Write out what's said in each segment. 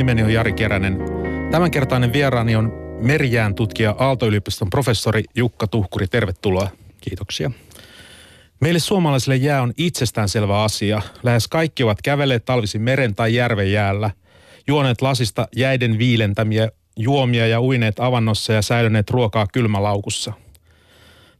nimeni on Jari Keränen. Tämänkertainen vieraani on merijään tutkija Aalto-yliopiston professori Jukka Tuhkuri. Tervetuloa. Kiitoksia. Meille suomalaisille jää on itsestäänselvä asia. Lähes kaikki ovat kävelleet talvisin meren tai järven jäällä, juoneet lasista jäiden viilentämiä juomia ja uineet avannossa ja säilyneet ruokaa kylmälaukussa.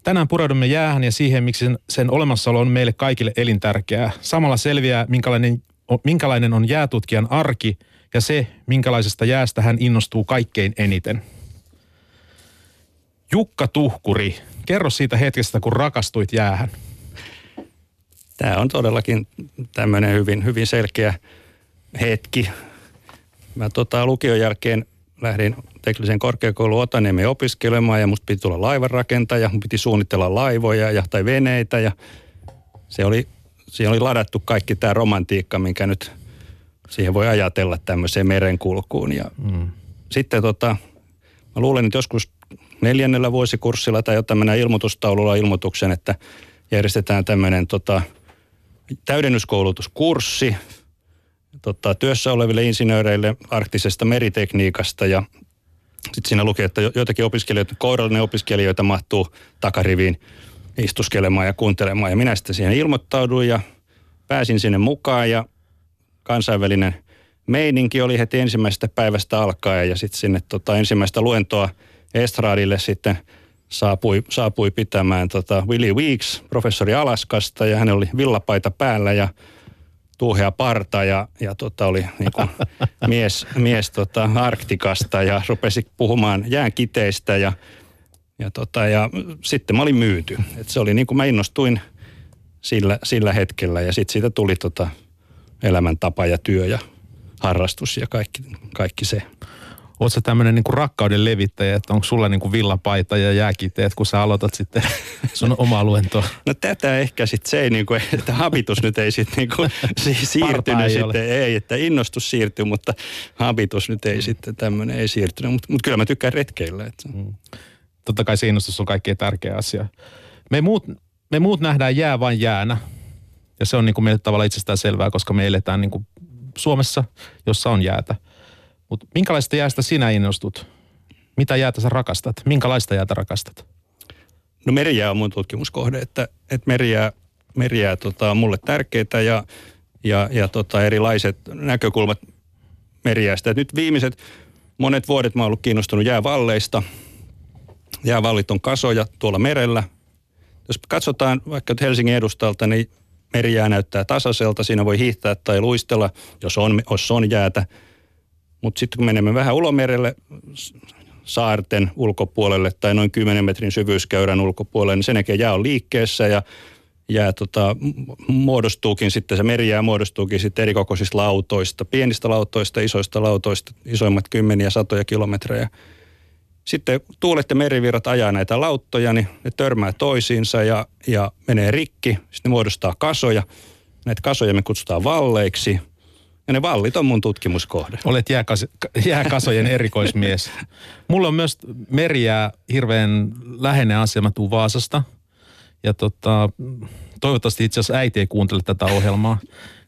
Tänään pureudumme jäähän ja siihen, miksi sen, sen olemassaolo on meille kaikille elintärkeää. Samalla selviää, minkälainen, minkälainen on jäätutkijan arki ja se, minkälaisesta jäästä hän innostuu kaikkein eniten. Jukka Tuhkuri, kerro siitä hetkestä, kun rakastuit jäähän. Tämä on todellakin tämmöinen hyvin, hyvin selkeä hetki. Mä tota, lukion jälkeen lähdin teknisen korkeakoulun Otaniemen opiskelemaan ja musta piti tulla laivanrakentaja. Mun piti suunnitella laivoja ja, tai veneitä ja se oli, siihen oli ladattu kaikki tämä romantiikka, minkä nyt siihen voi ajatella tämmöiseen merenkulkuun. Ja mm. Sitten tota, mä luulen, että joskus neljännellä vuosikurssilla tai jotain mennään ilmoitustaululla ilmoituksen, että järjestetään tämmöinen tota, täydennyskoulutuskurssi tota, työssä oleville insinööreille arktisesta meritekniikasta ja sitten siinä lukee, että joitakin opiskelijoita, kourallinen opiskelijoita mahtuu takariviin istuskelemaan ja kuuntelemaan. Ja minä sitten siihen ilmoittauduin ja pääsin sinne mukaan ja kansainvälinen meininki oli heti ensimmäisestä päivästä alkaen ja sitten sinne tota, ensimmäistä luentoa Estradille sitten saapui, saapui pitämään tota Willie Weeks, professori Alaskasta ja hän oli villapaita päällä ja tuuhea parta ja, ja tota oli niin kuin mies, mies tota Arktikasta ja rupesi puhumaan jäänkiteistä ja, ja, tota, ja sitten mä olin myyty. Et se oli niin kuin mä innostuin sillä, sillä hetkellä ja sitten siitä tuli tota elämäntapa ja työ ja harrastus ja kaikki, kaikki se. Oletko sä tämmöinen niin rakkauden levittäjä, että onko sulla niin kuin villapaita ja jääkiteet, kun sä aloitat sitten sun omaa luentoa? No tätä ehkä sitten se ei, niin kuin, että habitus nyt ei sitten niin kuin siirtynyt ei sitten, ole. ei, että innostus siirtyy, mutta habitus nyt ei sitten tämmöinen ei siirtynyt, mutta, mutta kyllä mä tykkään retkeillä. Että. Mm. Totta kai se innostus on kaikkein tärkeä asia. Me muut, me muut nähdään jää vain jäänä, ja se on niin kuin meille tavallaan itsestään selvää, koska me eletään niin kuin Suomessa, jossa on jäätä – mutta minkälaista jäästä sinä innostut? Mitä jäätä sä rakastat? Minkälaista jäätä rakastat? No merijää on mun tutkimuskohde, että, että merijää, merijää tota, on mulle tärkeitä ja, ja, ja tota, erilaiset näkökulmat merijäästä. Et nyt viimeiset monet vuodet mä oon ollut kiinnostunut jäävalleista. Jäävallit on kasoja tuolla merellä. Jos katsotaan vaikka Helsingin edustalta, niin merijää näyttää tasaiselta. Siinä voi hiihtää tai luistella, jos on, jos on jäätä – mutta sitten kun menemme vähän ulomerelle saarten ulkopuolelle tai noin 10 metrin syvyyskäyrän ulkopuolelle, niin sen jälkeen jää on liikkeessä ja jää tota, muodostuukin sitten, se merijää muodostuukin sitten erikokoisista lautoista, pienistä lautoista, isoista lautoista, isoimmat kymmeniä, satoja kilometrejä. Sitten tuulet ja merivirrat ajaa näitä lauttoja, niin ne törmää toisiinsa ja, ja menee rikki. Sitten ne muodostaa kasoja. Näitä kasoja me kutsutaan valleiksi – ja ne vallit on mun tutkimuskohde. Olet jääkas, jääkasojen erikoismies. Mulla on myös meriää hirveän läheinen asia. Mä tuun Vaasasta. Ja tota, toivottavasti itse asiassa äiti ei kuuntele tätä ohjelmaa.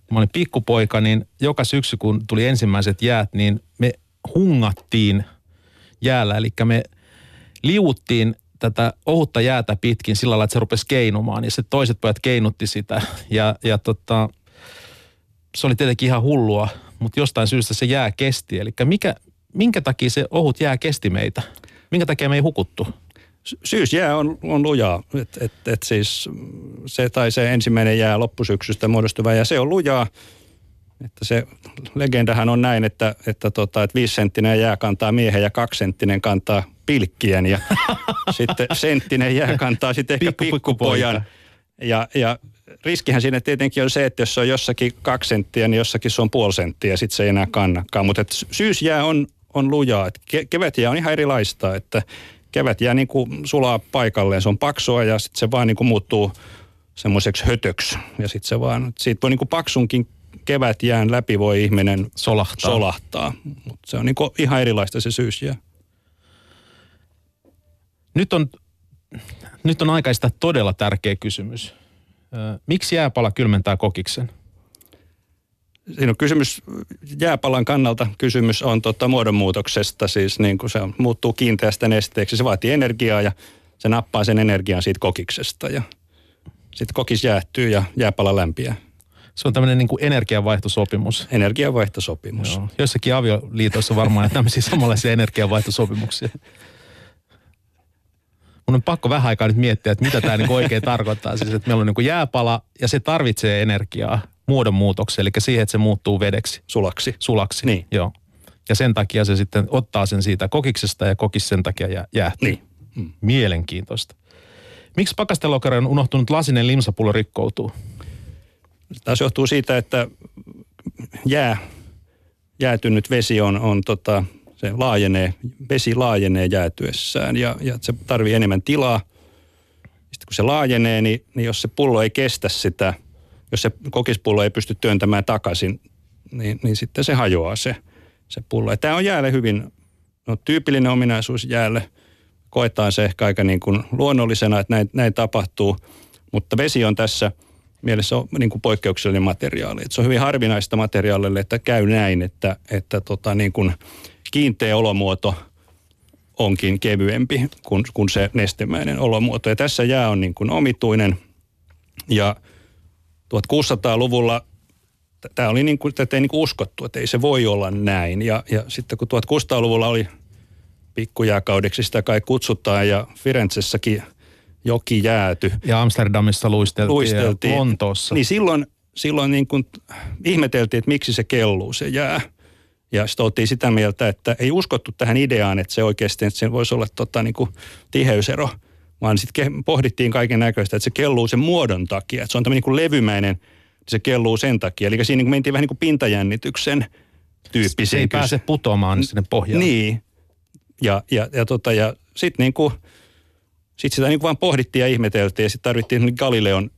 Kun mä olin pikkupoika, niin joka syksy kun tuli ensimmäiset jäät, niin me hungattiin jäällä. Eli me liuttiin tätä ohutta jäätä pitkin sillä lailla, että se rupesi keinumaan. Ja se toiset pojat keinutti sitä. Ja, ja tota, se oli tietenkin ihan hullua, mutta jostain syystä se jää kesti. Eli mikä, minkä takia se ohut jää kesti meitä? Minkä takia me ei hukuttu? Syysjää on, on lujaa. Et, et, et siis se tai se ensimmäinen jää loppusyksystä muodostuva ja se on lujaa. Että se legendahan on näin, että, että, tota, että viisisenttinen jää kantaa miehen ja kaksisenttinen kantaa pilkkien ja sitten senttinen jää kantaa sitten ehkä pikkupojan. Ja, ja riskihän siinä tietenkin on se, että jos se on jossakin kaksi senttiä, niin jossakin se on puoli senttiä, sitten se ei enää kannakaan. Mutta syysjää on, on lujaa. Et ke, kevätjää on ihan erilaista, että kevätjää niin kuin sulaa paikalleen. Se on paksua ja sitten se vaan niin kuin muuttuu semmoiseksi hötöksi. Ja sitten se vaan, siitä voi niin kuin paksunkin kevätjään läpi voi ihminen solahtaa. solahtaa. Mutta se on niin kuin ihan erilaista se syysjää. Nyt on, nyt on aikaista todella tärkeä kysymys. Miksi jääpala kylmentää kokiksen? siinä on kysymys, jääpalan kannalta kysymys on tota muodonmuutoksesta, siis niin kuin se on, muuttuu kiinteästä nesteeksi, se vaatii energiaa ja se nappaa sen energian siitä kokiksesta ja sitten kokis jäähtyy ja jääpala lämpiää. Se on tämmöinen niin kuin energianvaihtosopimus. Energianvaihtosopimus. Joo. Joissakin avioliitoissa varmaan tämmöisiä samanlaisia energianvaihtosopimuksia. Mun on pakko vähän aikaa nyt miettiä, että mitä tämä niin oikein tarkoittaa. Siis, että meillä on niin jääpala ja se tarvitsee energiaa muodonmuutokseen, eli siihen, että se muuttuu vedeksi. Sulaksi. Sulaksi, Niin. joo. Ja sen takia se sitten ottaa sen siitä kokiksesta ja kokis sen takia jää, jäähtyy. Niin. Mm. Mielenkiintoista. Miksi pakastelokeroon unohtunut lasinen limsapullo rikkoutuu? Taas johtuu siitä, että jää, jäätynyt vesi on, on tota, se laajenee, vesi laajenee jäätyessään ja, ja se tarvii enemmän tilaa. Sitten kun se laajenee, niin, niin jos se pullo ei kestä sitä, jos se kokispullo ei pysty työntämään takaisin, niin, niin sitten se hajoaa se, se pullo. Ja tämä on jäälle hyvin no, tyypillinen ominaisuus jäälle. Koetaan se ehkä aika niin kuin luonnollisena, että näin, näin tapahtuu, mutta vesi on tässä mielessä on niin kuin poikkeuksellinen materiaali. Et se on hyvin harvinaista materiaalille, että käy näin, että, että tota niin kuin kiinteä olomuoto onkin kevyempi kuin, kuin se nestemäinen olomuoto. Ja tässä jää on niin kuin omituinen ja 1600-luvulla tämä oli niin kuin, tätä ei niin kuin uskottu, että ei se voi olla näin. Ja, ja sitten kun 1600-luvulla oli pikkujääkaudeksi sitä kai kutsutaan ja Firenzessäkin joki jääty. Ja Amsterdamissa luisteltiin, Luisteltiin. ja Lontoossa. Niin silloin, silloin niin kuin ihmeteltiin, että miksi se kelluu se jää. Ja sitten oltiin sitä mieltä, että ei uskottu tähän ideaan, että se oikeasti, että se voisi olla tota, niin kuin tiheysero, vaan sitten pohdittiin kaiken näköistä, että se kelluu sen muodon takia. Että se on tämmöinen niin kuin levymäinen, se kelluu sen takia. Eli siinä niin kuin mentiin vähän niin kuin pintajännityksen tyyppiseen. se ei pääse putoamaan sinne pohjaan. Niin. Ja, ja, ja, tota, ja sitten niin kuin, sit sitä niin kuin vaan pohdittiin ja ihmeteltiin ja sitten tarvittiin Galileon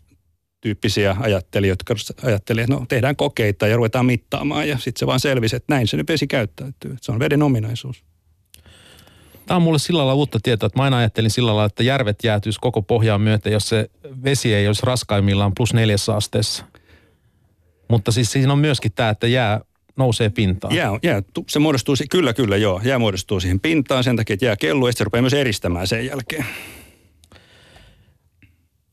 tyyppisiä ajattelijoita, jotka ajattelivat, että no tehdään kokeita ja ruvetaan mittaamaan ja sitten se vaan selvisi, että näin se nyt vesi käyttäytyy. Se on veden ominaisuus. Tämä on mulle sillä lailla uutta tietoa, että mä aina ajattelin sillä lailla, että järvet jäätyisi koko pohjaan myöten, jos se vesi ei olisi raskaimmillaan plus neljässä asteessa. Mutta siis siinä on myöskin tämä, että jää nousee pintaan. Jää, jää, se muodostuu, kyllä kyllä joo, jää muodostuu siihen pintaan sen takia, että jää kelluu ja sitten se rupeaa myös eristämään sen jälkeen.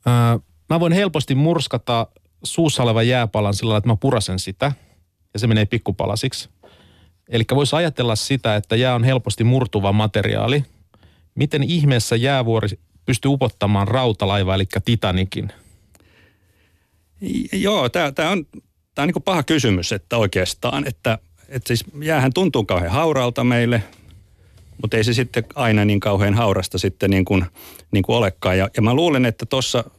Öö, mä voin helposti murskata suussa olevan jääpalan sillä lailla, että mä purasen sitä ja se menee pikkupalasiksi. Eli voisi ajatella sitä, että jää on helposti murtuva materiaali. Miten ihmeessä jäävuori pystyy upottamaan rautalaiva, eli Titanikin? Joo, tämä on, tää on niinku paha kysymys, että oikeastaan, että, että siis jäähän tuntuu kauhean hauraalta meille, mutta ei se sitten aina niin kauhean haurasta sitten niin kuin, niin kuin olekaan. Ja, ja mä luulen, että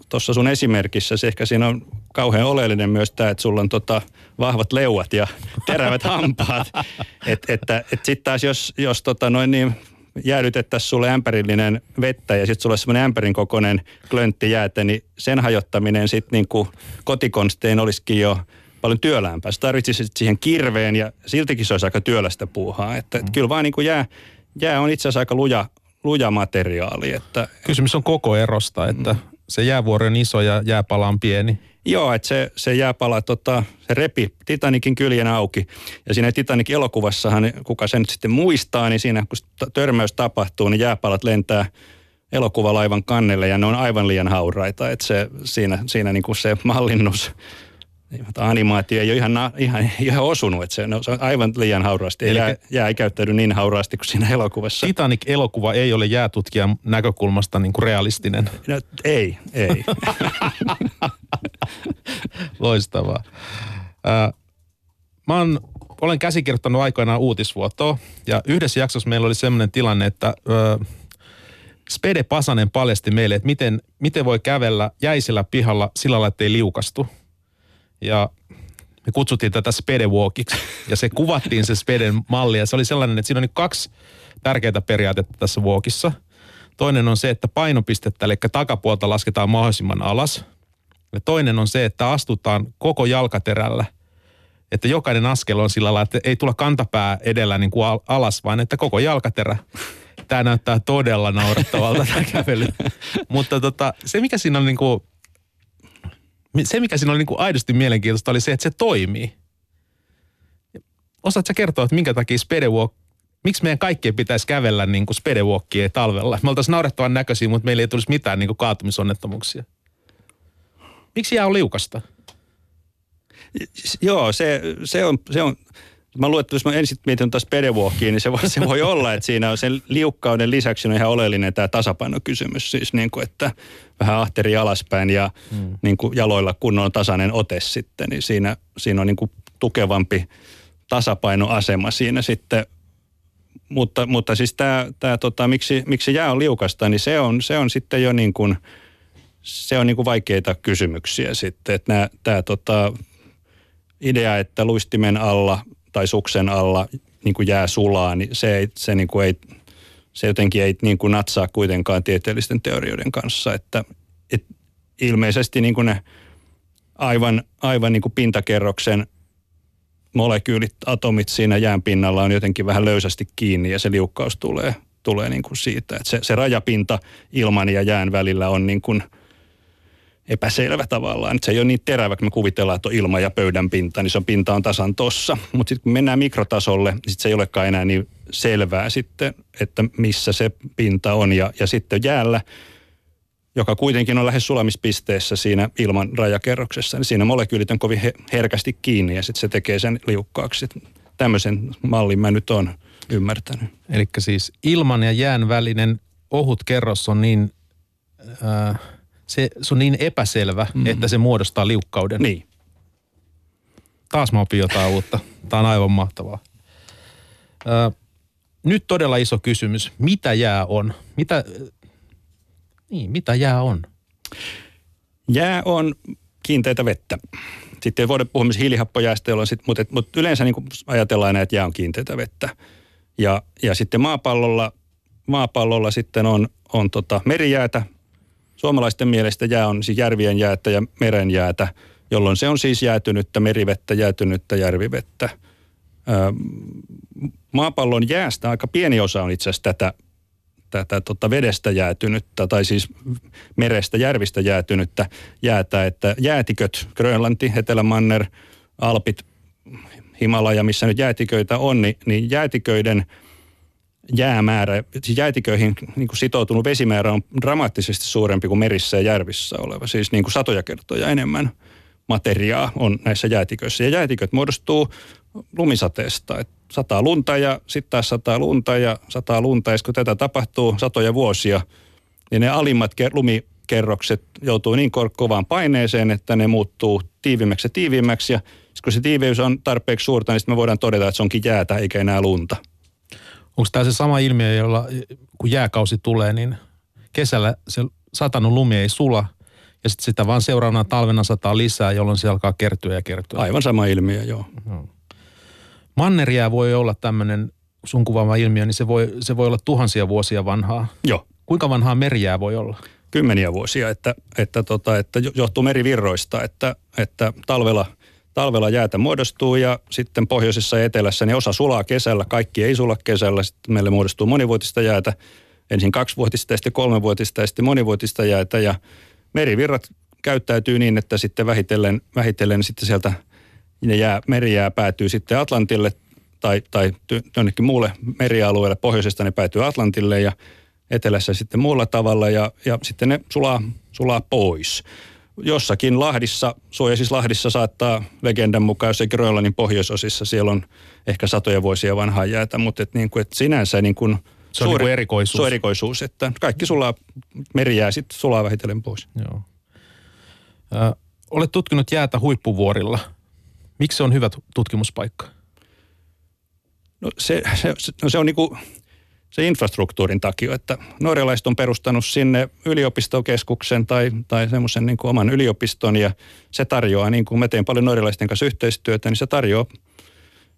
tuossa sun esimerkissä se ehkä siinä on kauhean oleellinen myös tämä, että sulla on tota vahvat leuat ja terävät hampaat. Et, että et sitten taas jos, jos tota noin niin jäädytettäisiin sulle ämpärillinen vettä ja sitten sulle semmoinen ämpärin kokoinen klöntti jäätä, niin sen hajottaminen sitten niin kuin kotikonstein olisikin jo paljon työläämpää. Sä tarvitsisit siihen kirveen ja siltikin se olisi aika työlästä puuhaa. Että, että kyllä vaan niin kuin jää, jää on itse asiassa aika luja, luja materiaali. Että, Kysymys on koko erosta, että se jäävuori on iso ja jääpala on pieni. Joo, että se, se jääpala, tota, se repi Titanikin kyljen auki. Ja siinä Titanic-elokuvassahan, kuka sen sitten muistaa, niin siinä kun törmäys tapahtuu, niin jääpalat lentää elokuvalaivan kannelle ja ne on aivan liian hauraita. Että se, siinä, siinä niin kuin se mallinnus, animaatio ei ole ihan, ihan, ihan osunut, että se, no, se on aivan liian hauraasti. Eli jää, jää ei käyttäydy niin hauraasti kuin siinä elokuvassa. Titanic-elokuva ei ole jäätutkijan näkökulmasta niin kuin realistinen. No, ei, ei. Loistavaa. Ää, mä oon, olen käsikirjoittanut aikoinaan uutisvuotoa ja yhdessä jaksossa meillä oli sellainen tilanne, että ö, Spede Pasanen paljasti meille, että miten, miten voi kävellä jäisellä pihalla sillä lailla, että ei liukastu. Ja me kutsuttiin tätä Spede Walkiksi ja se kuvattiin se Speden malli ja se oli sellainen, että siinä on nyt kaksi tärkeää periaatetta tässä walkissa. Toinen on se, että painopistettä, eli takapuolta lasketaan mahdollisimman alas. Ja toinen on se, että astutaan koko jalkaterällä. Että jokainen askel on sillä lailla, että ei tulla kantapää edellä niin kuin al- alas, vaan että koko jalkaterä. Tämä näyttää todella naurettavalta tämä kävely. Mutta tota, se mikä siinä on niin kuin, se mikä siinä oli niin kuin aidosti mielenkiintoista oli se, että se toimii. osaat sä kertoa, että minkä takia spedewalk, miksi meidän kaikkien pitäisi kävellä niin kuin spedewalkia talvella? Me oltaisiin naurettavan näköisiä, mutta meillä ei tulisi mitään niin kuin kaatumisonnettomuuksia. Miksi jää on liukasta? Joo, se, se, on, se on, mä luulen, että jos mä ensin mietin taas niin se voi, se voi olla, että siinä on sen liukkauden lisäksi on ihan oleellinen tämä tasapainokysymys. Siis niin kuin, että vähän ahteri alaspäin ja hmm. niin kuin jaloilla kunnon tasainen ote sitten, niin siinä, siinä on niin kuin tukevampi tasapainoasema siinä sitten. Mutta, mutta siis tämä, tämä tota, miksi, miksi jää on liukasta, niin se on, se on sitten jo niin kuin, se on niin kuin vaikeita kysymyksiä sitten. Että nämä, tämä tota, idea, että luistimen alla tai suksen alla niin kuin jää sulaa, niin se, ei, se, niin kuin ei, se jotenkin ei niin kuin natsaa kuitenkaan tieteellisten teorioiden kanssa. Että, et ilmeisesti niin kuin ne aivan, aivan niin kuin pintakerroksen molekyylit, atomit siinä jään pinnalla on jotenkin vähän löysästi kiinni ja se liukkaus tulee, tulee niin kuin siitä. Että se, se rajapinta ilman ja jään välillä on niin kuin – epäselvä tavallaan. Että se ei ole niin terävä, kun me kuvitellaan, että on ilma ja pöydän pinta, niin se on pinta on tasan tossa. Mutta sitten kun mennään mikrotasolle, niin sit se ei olekaan enää niin selvää sitten, että missä se pinta on. Ja, ja sitten jäällä, joka kuitenkin on lähes sulamispisteessä siinä ilman rajakerroksessa, niin siinä molekyylit on kovin herkästi kiinni ja sitten se tekee sen liukkaaksi. Tämmöisen mallin mä nyt oon ymmärtänyt. Eli siis ilman ja jään välinen ohut kerros on niin... Äh se, se on niin epäselvä, mm. että se muodostaa liukkauden. Niin. Taas mä opin jotain uutta. Tämä on aivan mahtavaa. Ö, nyt todella iso kysymys. Mitä jää on? Mitä, niin, mitä jää on? Jää on kiinteitä vettä. Sitten ei voida puhua myös hiilihappojäästä, jolloin sit, mutta, mutta yleensä niin ajatellaan, että jää on kiinteitä vettä. Ja, ja sitten maapallolla, maapallolla sitten on, on tota merijäätä, Suomalaisten mielestä jää on siis järvien jäätä ja meren jäätä, jolloin se on siis jäätynyttä merivettä, jäätynyttä järvivettä. Maapallon jäästä aika pieni osa on itse asiassa tätä, tätä tota vedestä jäätynyttä tai siis merestä, järvistä jäätynyttä jäätä, että jäätiköt, Grönlanti, Etelämanner, Alpit, Himalaja, missä nyt jäätiköitä on, niin, niin jäätiköiden – jäämäärä, siis jäätiköihin niin kuin sitoutunut vesimäärä on dramaattisesti suurempi kuin merissä ja järvissä oleva. Siis niin kuin satoja kertoja enemmän materiaa on näissä jäätiköissä. Ja jäätiköt muodostuu lumisateesta. Et sataa lunta ja sitten taas sataa lunta ja sataa lunta. Ja kun tätä tapahtuu satoja vuosia, niin ne alimmat lumikerrokset joutuu niin kovaan paineeseen, että ne muuttuu tiivimmäksi ja tiiviimmäksi. Ja kun se tiiviys on tarpeeksi suurta, niin me voidaan todeta, että se onkin jäätä eikä enää lunta. Onko tämä se sama ilmiö, jolla kun jääkausi tulee, niin kesällä se satanut lumi ei sula ja sitten sitä vaan seuraavana talvena sataa lisää, jolloin se alkaa kertyä ja kertyä. Aivan sama ilmiö, joo. No. Manneria voi olla tämmöinen sun kuvaama ilmiö, niin se voi, se voi olla tuhansia vuosia vanhaa. Joo. Kuinka vanhaa merijää voi olla? Kymmeniä vuosia, että, että, tota, että johtuu merivirroista, että, että talvella – talvella jäätä muodostuu ja sitten pohjoisessa ja etelässä niin osa sulaa kesällä, kaikki ei sula kesällä. Sitten meille muodostuu monivuotista jäätä, ensin kaksivuotista ja sitten kolmevuotista ja sitten monivuotista jäätä ja merivirrat käyttäytyy niin, että sitten vähitellen, vähitellen sitten sieltä ne jää, merijää päätyy sitten Atlantille tai, tai jonnekin muulle merialueelle. Pohjoisesta ne päätyy Atlantille ja etelässä sitten muulla tavalla ja, ja sitten ne sulaa, sulaa pois jossakin Lahdissa, siis Lahdissa saattaa legendan mukaan jossakin Grönlannin pohjoisosissa, siellä on ehkä satoja vuosia vanhaa jäätä, mutta et niin kuin, et sinänsä niin kuin se on suuri, niin erikoisuus. Se on erikoisuus, että kaikki sulaa, meri jää sitten sulaa vähitellen pois. Joo. Ö, olet tutkinut jäätä huippuvuorilla. Miksi se on hyvä tutkimuspaikka? No se, se, no se on niin kuin, se infrastruktuurin takia, että norjalaiset on perustanut sinne yliopistokeskuksen tai, tai semmoisen niin oman yliopiston ja se tarjoaa, niin kuin mä teen paljon norjalaisten kanssa yhteistyötä, niin se tarjoaa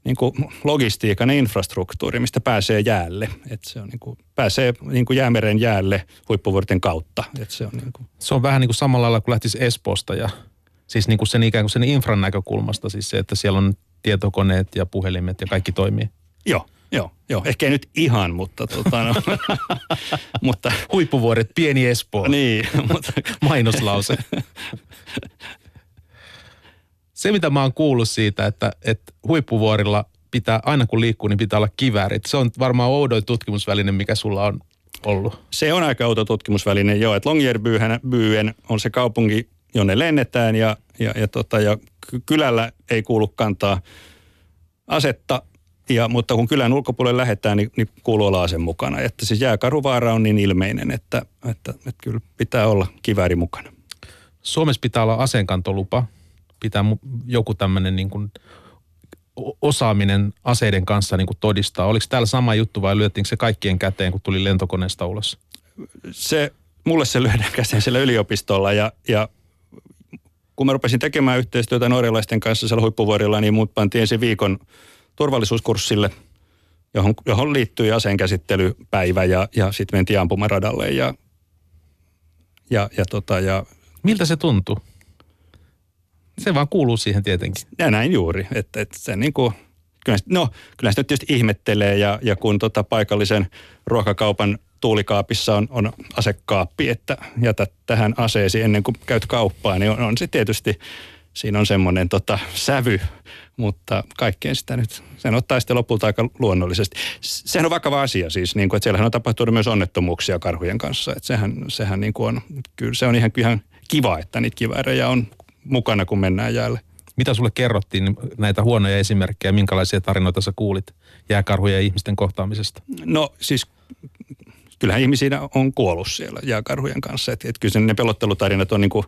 niin kuin logistiikan infrastruktuuri, mistä pääsee jäälle. Että se on niin kuin, pääsee niin kuin jäämeren jäälle huippuvuorten kautta. Että se, on niin kuin. se on vähän niin kuin samalla lailla kuin lähtisi Espoosta ja siis niin kuin sen ikään kuin sen infran näkökulmasta, siis se, että siellä on tietokoneet ja puhelimet ja kaikki toimii. Joo, Joo, joo, ehkä ei nyt ihan, mutta, tota, no, mutta Huippuvuoret, pieni Espoo. Niin. Mutta... Mainoslause. Se, mitä mä oon kuullut siitä, että, että huippuvuorilla pitää, aina kun liikkuu, niin pitää olla kivääri. Se on varmaan oudoin tutkimusväline, mikä sulla on ollut. Se on aika outo tutkimusväline, joo. Että Longyearbyen on se kaupunki, jonne lennetään ja, ja, ja, tota, ja kylällä ei kuulu kantaa asetta, ja, mutta kun kylän ulkopuolelle lähdetään, niin, niin kuuluu olla ase mukana. Että siis jääkaruvaara on niin ilmeinen, että, että, että kyllä pitää olla kivääri mukana. Suomessa pitää olla aseenkantolupa, pitää joku tämmöinen niin kuin osaaminen aseiden kanssa niin kuin todistaa. Oliko täällä sama juttu vai lyöttiinkö se kaikkien käteen, kun tuli lentokoneesta ulos? Se, mulle se lyödään käteen siellä yliopistolla ja, ja kun mä rupesin tekemään yhteistyötä norjalaisten kanssa siellä huippuvuorilla, niin muut pantiin ensi viikon turvallisuuskurssille, johon, johon liittyi aseenkäsittelypäivä ja, ja sitten mentiin ampumaradalle ja, ja, ja, tota, ja Miltä se tuntuu? Se vaan kuuluu siihen tietenkin. Ja näin juuri. Että, että se niin kuin, kyllä, no, kyllä sitä tietysti ihmettelee ja, ja kun tota paikallisen ruokakaupan tuulikaapissa on, on asekaappi, että jätä tähän aseesi ennen kuin käyt kauppaan, niin on, on se tietysti, siinä on semmoinen tota, sävy, mutta kaikkeen sitä nyt, sen ottaa sitten lopulta aika luonnollisesti. Sehän on vakava asia siis, niin kuin, että siellähän on tapahtunut myös onnettomuuksia karhujen kanssa, että sehän, sehän niin kuin on, kyllä se on ihan, ihan kiva, että niitä kiväärejä on mukana, kun mennään jäälle. Mitä sulle kerrottiin näitä huonoja esimerkkejä, minkälaisia tarinoita sä kuulit jääkarhujen ja ihmisten kohtaamisesta? No siis kyllähän ihmisiä on kuollut siellä jääkarhujen kanssa. Että et kyllä ne pelottelutarinat on niin kuin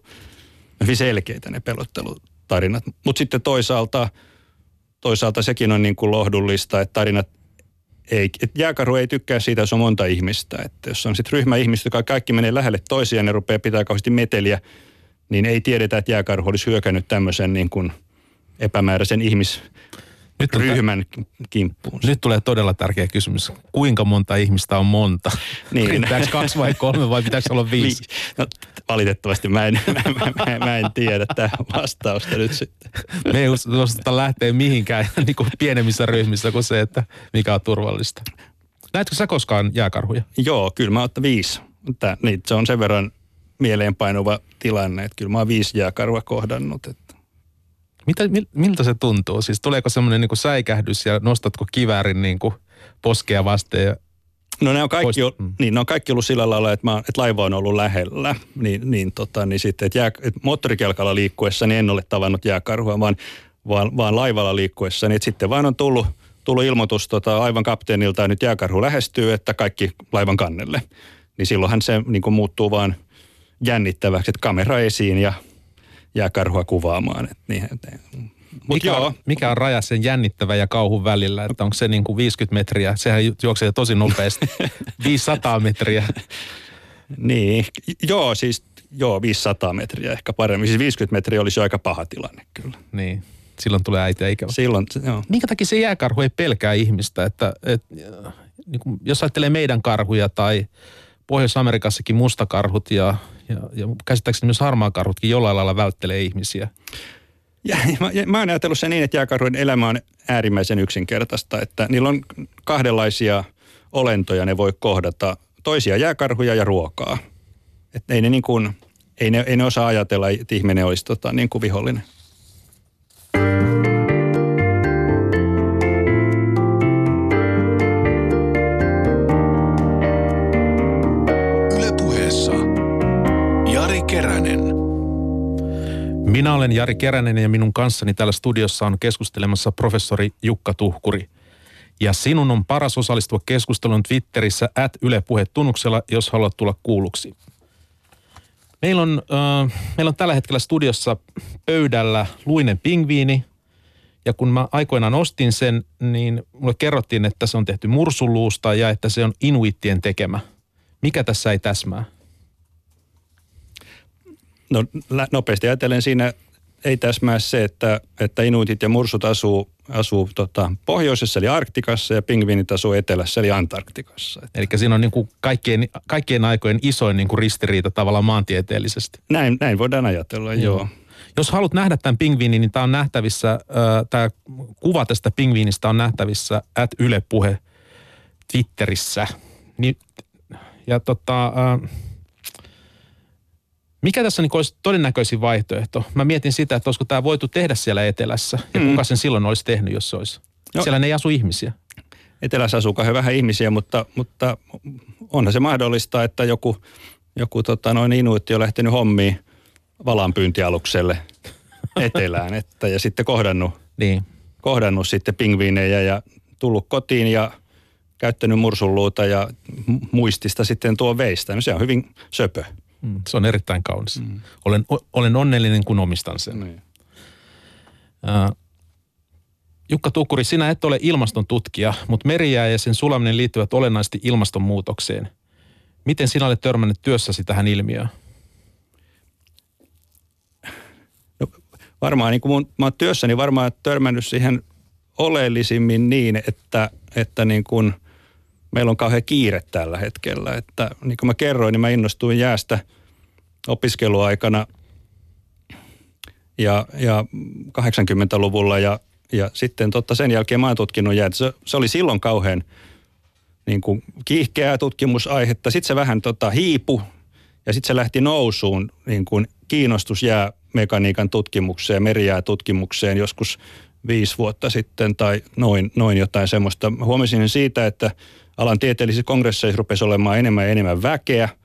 hyvin selkeitä ne pelottelutarinat. Mutta sitten toisaalta, toisaalta sekin on niin kuin lohdullista, että tarinat ei, että jääkarhu ei tykkää siitä, jos on monta ihmistä. Että jos on sitten ryhmä ihmistä, joka kaikki menee lähelle toisiaan ja rupeaa pitää kauheasti meteliä, niin ei tiedetä, että jääkarhu olisi hyökännyt tämmöisen niin kuin epämääräisen ihmis, nyt ryhmän kimppuun. Nyt tulee todella tärkeä kysymys. Kuinka monta ihmistä on monta? Niin. Pitääkö kaksi vai kolme vai pitäisi olla viisi? No, valitettavasti mä en, mä, mä, mä en tiedä tätä vastausta nyt sitten. Me ei uskota lähteä mihinkään niin kuin pienemmissä ryhmissä kuin se, että mikä on turvallista. Näetkö sä koskaan jääkarhuja? Joo, kyllä mä oon viisi. Tää, niin, se on sen verran mieleenpainuva tilanne, että kyllä mä oon viisi jääkarhua kohdannut. Että mitä, miltä se tuntuu? Siis tuleeko semmoinen niin säikähdys ja nostatko kiväärin niin kuin poskea vasten ja No ne on kaikki, Poist- mm. niin, ne on kaikki ollut sillä lailla, että, mä, että laiva on ollut lähellä. Niin, niin, tota, niin sitten, että, jää, että moottorikelkalla liikkuessa niin en ole tavannut jääkarhua, vaan, vaan, vaan laivalla liikkuessa. Niin, että sitten vaan on tullut, tullut ilmoitus tota, aivan kapteenilta, että nyt jääkarhu lähestyy, että kaikki laivan kannelle. Niin silloinhan se niin kuin muuttuu vaan jännittäväksi, että kamera esiin ja jääkarhua kuvaamaan. Että niin, Mut mikä, joo. On, mikä on raja sen jännittävä ja kauhun välillä? Että onko se niin kuin 50 metriä? Sehän juoksee tosi nopeasti. 500 metriä. Niin, joo siis joo 500 metriä ehkä paremmin. Siis 50 metriä olisi jo aika paha tilanne kyllä. Niin, silloin tulee äiti ja ikävä. Silloin, joo. Minkä takia se jääkarhu ei pelkää ihmistä? Että, et, niin kuin, jos ajattelee meidän karhuja tai Pohjois-Amerikassakin mustakarhut ja ja, ja käsittääkseni myös harmaakarhutkin jollain lailla välttelee ihmisiä. Ja, mä, mä oon ajatellut se niin, että jääkarhujen elämä on äärimmäisen yksinkertaista, että niillä on kahdenlaisia olentoja, ne voi kohdata toisia jääkarhuja ja ruokaa. Että ei ne, niin kuin, ei ne, ei ne osaa ajatella, että ihminen olisi tota, niin kuin vihollinen. Minä olen Jari Keränen ja minun kanssani täällä studiossa on keskustelemassa professori Jukka Tuhkuri. Ja sinun on paras osallistua keskusteluun Twitterissä at Yle tunnuksella, jos haluat tulla kuulluksi. Meillä on, äh, meillä on tällä hetkellä studiossa pöydällä luinen pingviini. Ja kun mä aikoinaan ostin sen, niin mulle kerrottiin, että se on tehty mursuluusta ja että se on inuittien tekemä. Mikä tässä ei täsmää? No nopeasti ajatellen siinä ei täsmää se, että, että inuitit ja mursut asuu, asuu tota, pohjoisessa eli Arktikassa ja pingviinit asuu etelässä eli Antarktikassa. Eli siinä on niin kuin kaikkien, kaikkien aikojen isoin niin kuin ristiriita tavallaan maantieteellisesti. Näin, näin voidaan ajatella, joo. joo. Jos haluat nähdä tämän pingviinin, niin tämä on nähtävissä, äh, tämä kuva tästä pingviinistä on nähtävissä at Yle Puhe Twitterissä. Niin, ja tota, äh, mikä tässä niin olisi todennäköisin vaihtoehto? Mä mietin sitä, että olisiko tämä voitu tehdä siellä etelässä ja mm. kuka sen silloin olisi tehnyt, jos se olisi? No, Siellä ei asu ihmisiä. Etelässä asuu vähän ihmisiä, mutta, mutta onhan se mahdollista, että joku, joku tota, noin inuitti on lähtenyt hommiin valanpyyntialukselle etelään että, ja sitten kohdannut, niin. kohdannut sitten pingviinejä ja tullut kotiin ja käyttänyt mursunluuta ja muistista sitten tuo veistä. No se on hyvin söpö. Mm, se on erittäin kaunis. Mm. Olen, olen onnellinen, kun omistan sen. Niin. Uh, Jukka Tukuri, sinä et ole ilmaston tutkija, mutta merijää ja sen sulaminen liittyvät olennaisesti ilmastonmuutokseen. Miten sinä olet törmännyt työssäsi tähän ilmiöön? No, varmaan niin kuin mun, mä oon työssäni varmaan törmännyt siihen oleellisimmin niin, että, että niin kuin meillä on kauhean kiire tällä hetkellä. Että niin kuin mä kerroin, niin mä innostuin jäästä opiskeluaikana ja, ja 80-luvulla ja ja sitten totta sen jälkeen mä oon tutkinut jäät. Se, se oli silloin kauhean niin kuin kiihkeää tutkimusaihetta. Sitten se vähän tota, hiipu ja sitten se lähti nousuun niin kuin kiinnostus jäämekaniikan tutkimukseen, merijäätutkimukseen joskus viisi vuotta sitten tai noin, noin jotain semmoista. Huomasin siitä, että alan tieteellisissä kongresseissa rupesi olemaan enemmän ja enemmän väkeä –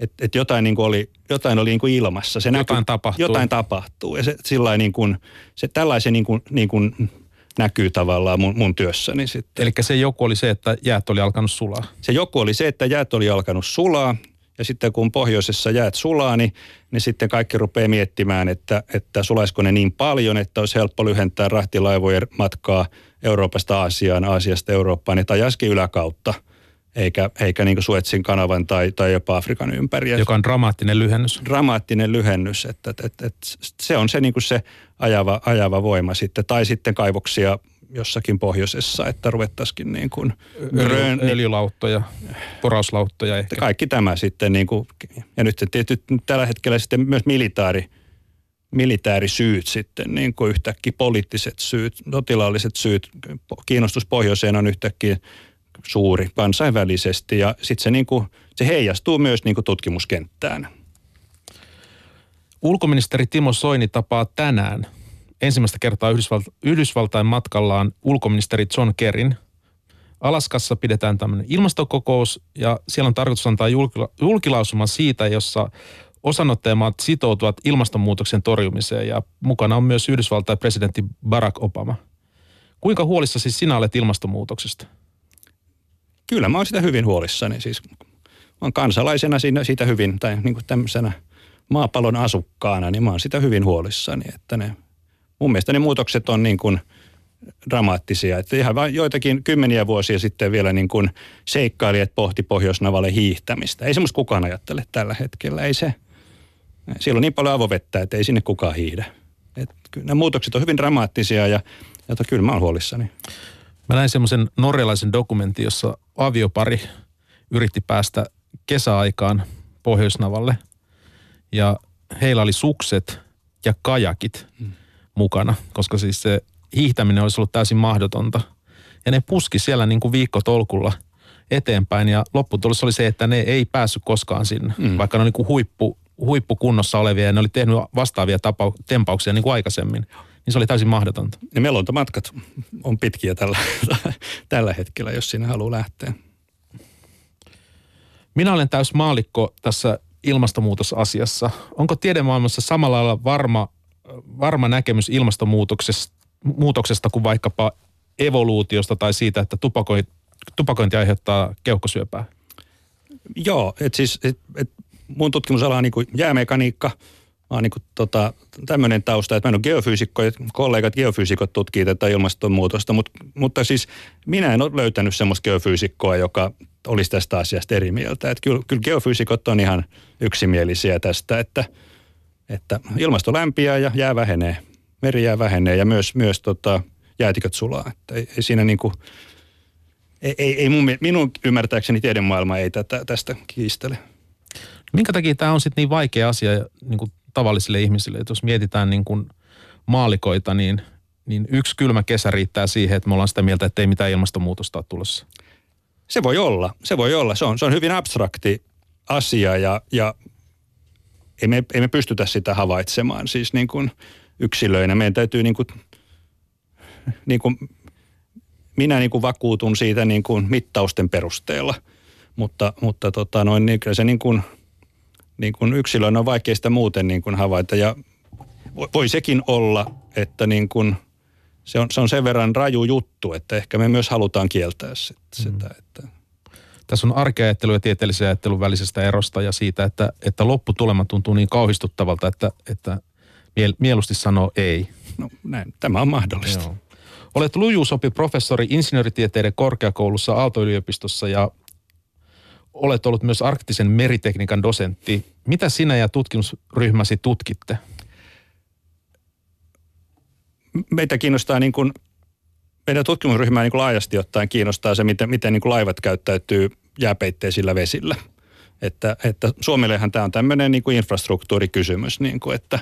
että et jotain, niin oli, jotain oli niin kuin ilmassa. Se jotain näky, tapahtuu. Jotain tapahtuu. Ja se, sillä niin kuin, se tällaisen niin kuin, niin kuin näkyy tavallaan mun, mun työssäni sitten. Eli se joku oli se, että jäät oli alkanut sulaa? Se joku oli se, että jäät oli alkanut sulaa. Ja sitten kun pohjoisessa jäät sulaa, niin, niin sitten kaikki rupeaa miettimään, että, että sulaisiko ne niin paljon, että olisi helppo lyhentää rahtilaivojen matkaa Euroopasta Aasiaan, Aasiasta Eurooppaan, niin tai yläkautta – eikä, eikä niin Suetsin kanavan tai, tai jopa Afrikan ympäri. Joka on dramaattinen lyhennys. Dramaattinen lyhennys, että, että, että, että se on se, niin se ajava, ajava voima sitten. Tai sitten kaivoksia jossakin pohjoisessa, että ruvettaisikin niin kuin grön, öljylauttoja, porauslauttoja ehkä. Kaikki tämä sitten niin kuin, ja nyt tietysti tällä hetkellä sitten myös militaari, militäärisyyt sitten, niin kuin yhtäkkiä poliittiset syyt, sotilaalliset syyt, kiinnostus pohjoiseen on yhtäkkiä suuri kansainvälisesti ja sitten se, niinku, se heijastuu myös niinku tutkimuskenttään. Ulkoministeri Timo Soini tapaa tänään ensimmäistä kertaa Yhdysvalt- Yhdysvaltain matkallaan ulkoministeri John Kerrin. Alaskassa pidetään tämmöinen ilmastokokous ja siellä on tarkoitus antaa julkila- julkilausuma siitä, jossa osanottajamaat sitoutuvat ilmastonmuutoksen torjumiseen ja mukana on myös Yhdysvaltain presidentti Barack Obama. Kuinka huolissa siis sinä olet ilmastonmuutoksesta? Kyllä mä oon sitä hyvin huolissani. Siis mä oon kansalaisena siinä, siitä hyvin, tai niin kuin tämmöisenä maapallon asukkaana, niin mä oon sitä hyvin huolissani. Että ne, mun mielestä ne muutokset on niin kuin dramaattisia. Että ihan vain joitakin kymmeniä vuosia sitten vielä niin kuin seikkailijat pohti Pohjoisnavalle hiihtämistä. Ei semmoista kukaan ajattele tällä hetkellä. Ei se, siellä on niin paljon avovettä, että ei sinne kukaan hiihdä. Nämä muutokset on hyvin dramaattisia ja, ja kyllä mä oon huolissani. Mä näin semmoisen norjalaisen dokumentin, jossa aviopari yritti päästä kesäaikaan Pohjoisnavalle. Ja heillä oli sukset ja kajakit mm. mukana, koska siis se hiihtäminen olisi ollut täysin mahdotonta. Ja ne puski siellä niin kuin viikkotolkulla eteenpäin ja lopputulos oli se, että ne ei päässyt koskaan sinne, mm. vaikka ne on niin kuin huippu, huippukunnossa olevia ja ne oli tehnyt vastaavia tapa, tempauksia niin kuin aikaisemmin niin se oli täysin mahdotonta. Ja melontamatkat on pitkiä tällä, tällä hetkellä, jos sinne haluaa lähteä. Minä olen täys maalikko tässä ilmastonmuutosasiassa. Onko tiedemaailmassa samalla lailla varma, varma näkemys ilmastonmuutoksesta muutoksesta kuin vaikkapa evoluutiosta tai siitä, että tupakointi, tupakointi aiheuttaa keuhkosyöpää? Joo, että siis et, et mun tutkimusala on niin jäämekaniikka – mä oon niin tota, tämmöinen tausta, että mä en ole geofyysikko, ja kollegat geofyysikot tutkii tätä ilmastonmuutosta, mutta, mutta siis minä en ole löytänyt semmoista geofyysikkoa, joka olisi tästä asiasta eri mieltä. Että kyllä, kyllä geofyysikot on ihan yksimielisiä tästä, että, että ilmasto lämpiää ja jää vähenee, meri jää vähenee ja myös, myös tota, jäätiköt sulaa. Että ei, ei siinä niin kuin, ei, ei, ei mun, minun ymmärtääkseni tiedemaailma ei tätä, tästä kiistele. Minkä takia tämä on sitten niin vaikea asia niin kuin tavallisille ihmisille. Että jos mietitään niin kuin maalikoita, niin, niin yksi kylmä kesä riittää siihen, että me ollaan sitä mieltä, että ei mitään ilmastonmuutosta ole tulossa. Se voi olla, se voi olla. Se on, se on hyvin abstrakti asia ja, ja ei, me, ei me pystytä sitä havaitsemaan siis niin kuin yksilöinä. Meidän täytyy niin kuin, niin kuin minä niin kuin vakuutun siitä niin kuin mittausten perusteella. Mutta, mutta tota noin, niin kyllä se niin kuin, niin kuin yksilön on vaikea sitä muuten niin kuin havaita. Ja voi sekin olla, että niin kuin se, on, se on sen verran raju juttu, että ehkä me myös halutaan kieltää sit, mm. sitä. Että. Tässä on arkeajattelu ja tieteellisen ajattelun välisestä erosta ja siitä, että, että lopputulema tuntuu niin kauhistuttavalta, että, että mieluusti sanoo ei. No näin, tämä on mahdollista. Joo. Olet lujuusopi professori insinööritieteiden korkeakoulussa Aalto-yliopistossa ja olet ollut myös arktisen meritekniikan dosentti. Mitä sinä ja tutkimusryhmäsi tutkitte? Meitä kiinnostaa niin kuin, meidän tutkimusryhmää niin kuin laajasti ottaen kiinnostaa se, miten, miten niin kuin laivat käyttäytyy jääpeitteisillä vesillä. Että, että Suomellehan tämä on tämmöinen niin kuin infrastruktuurikysymys, niin kuin, että,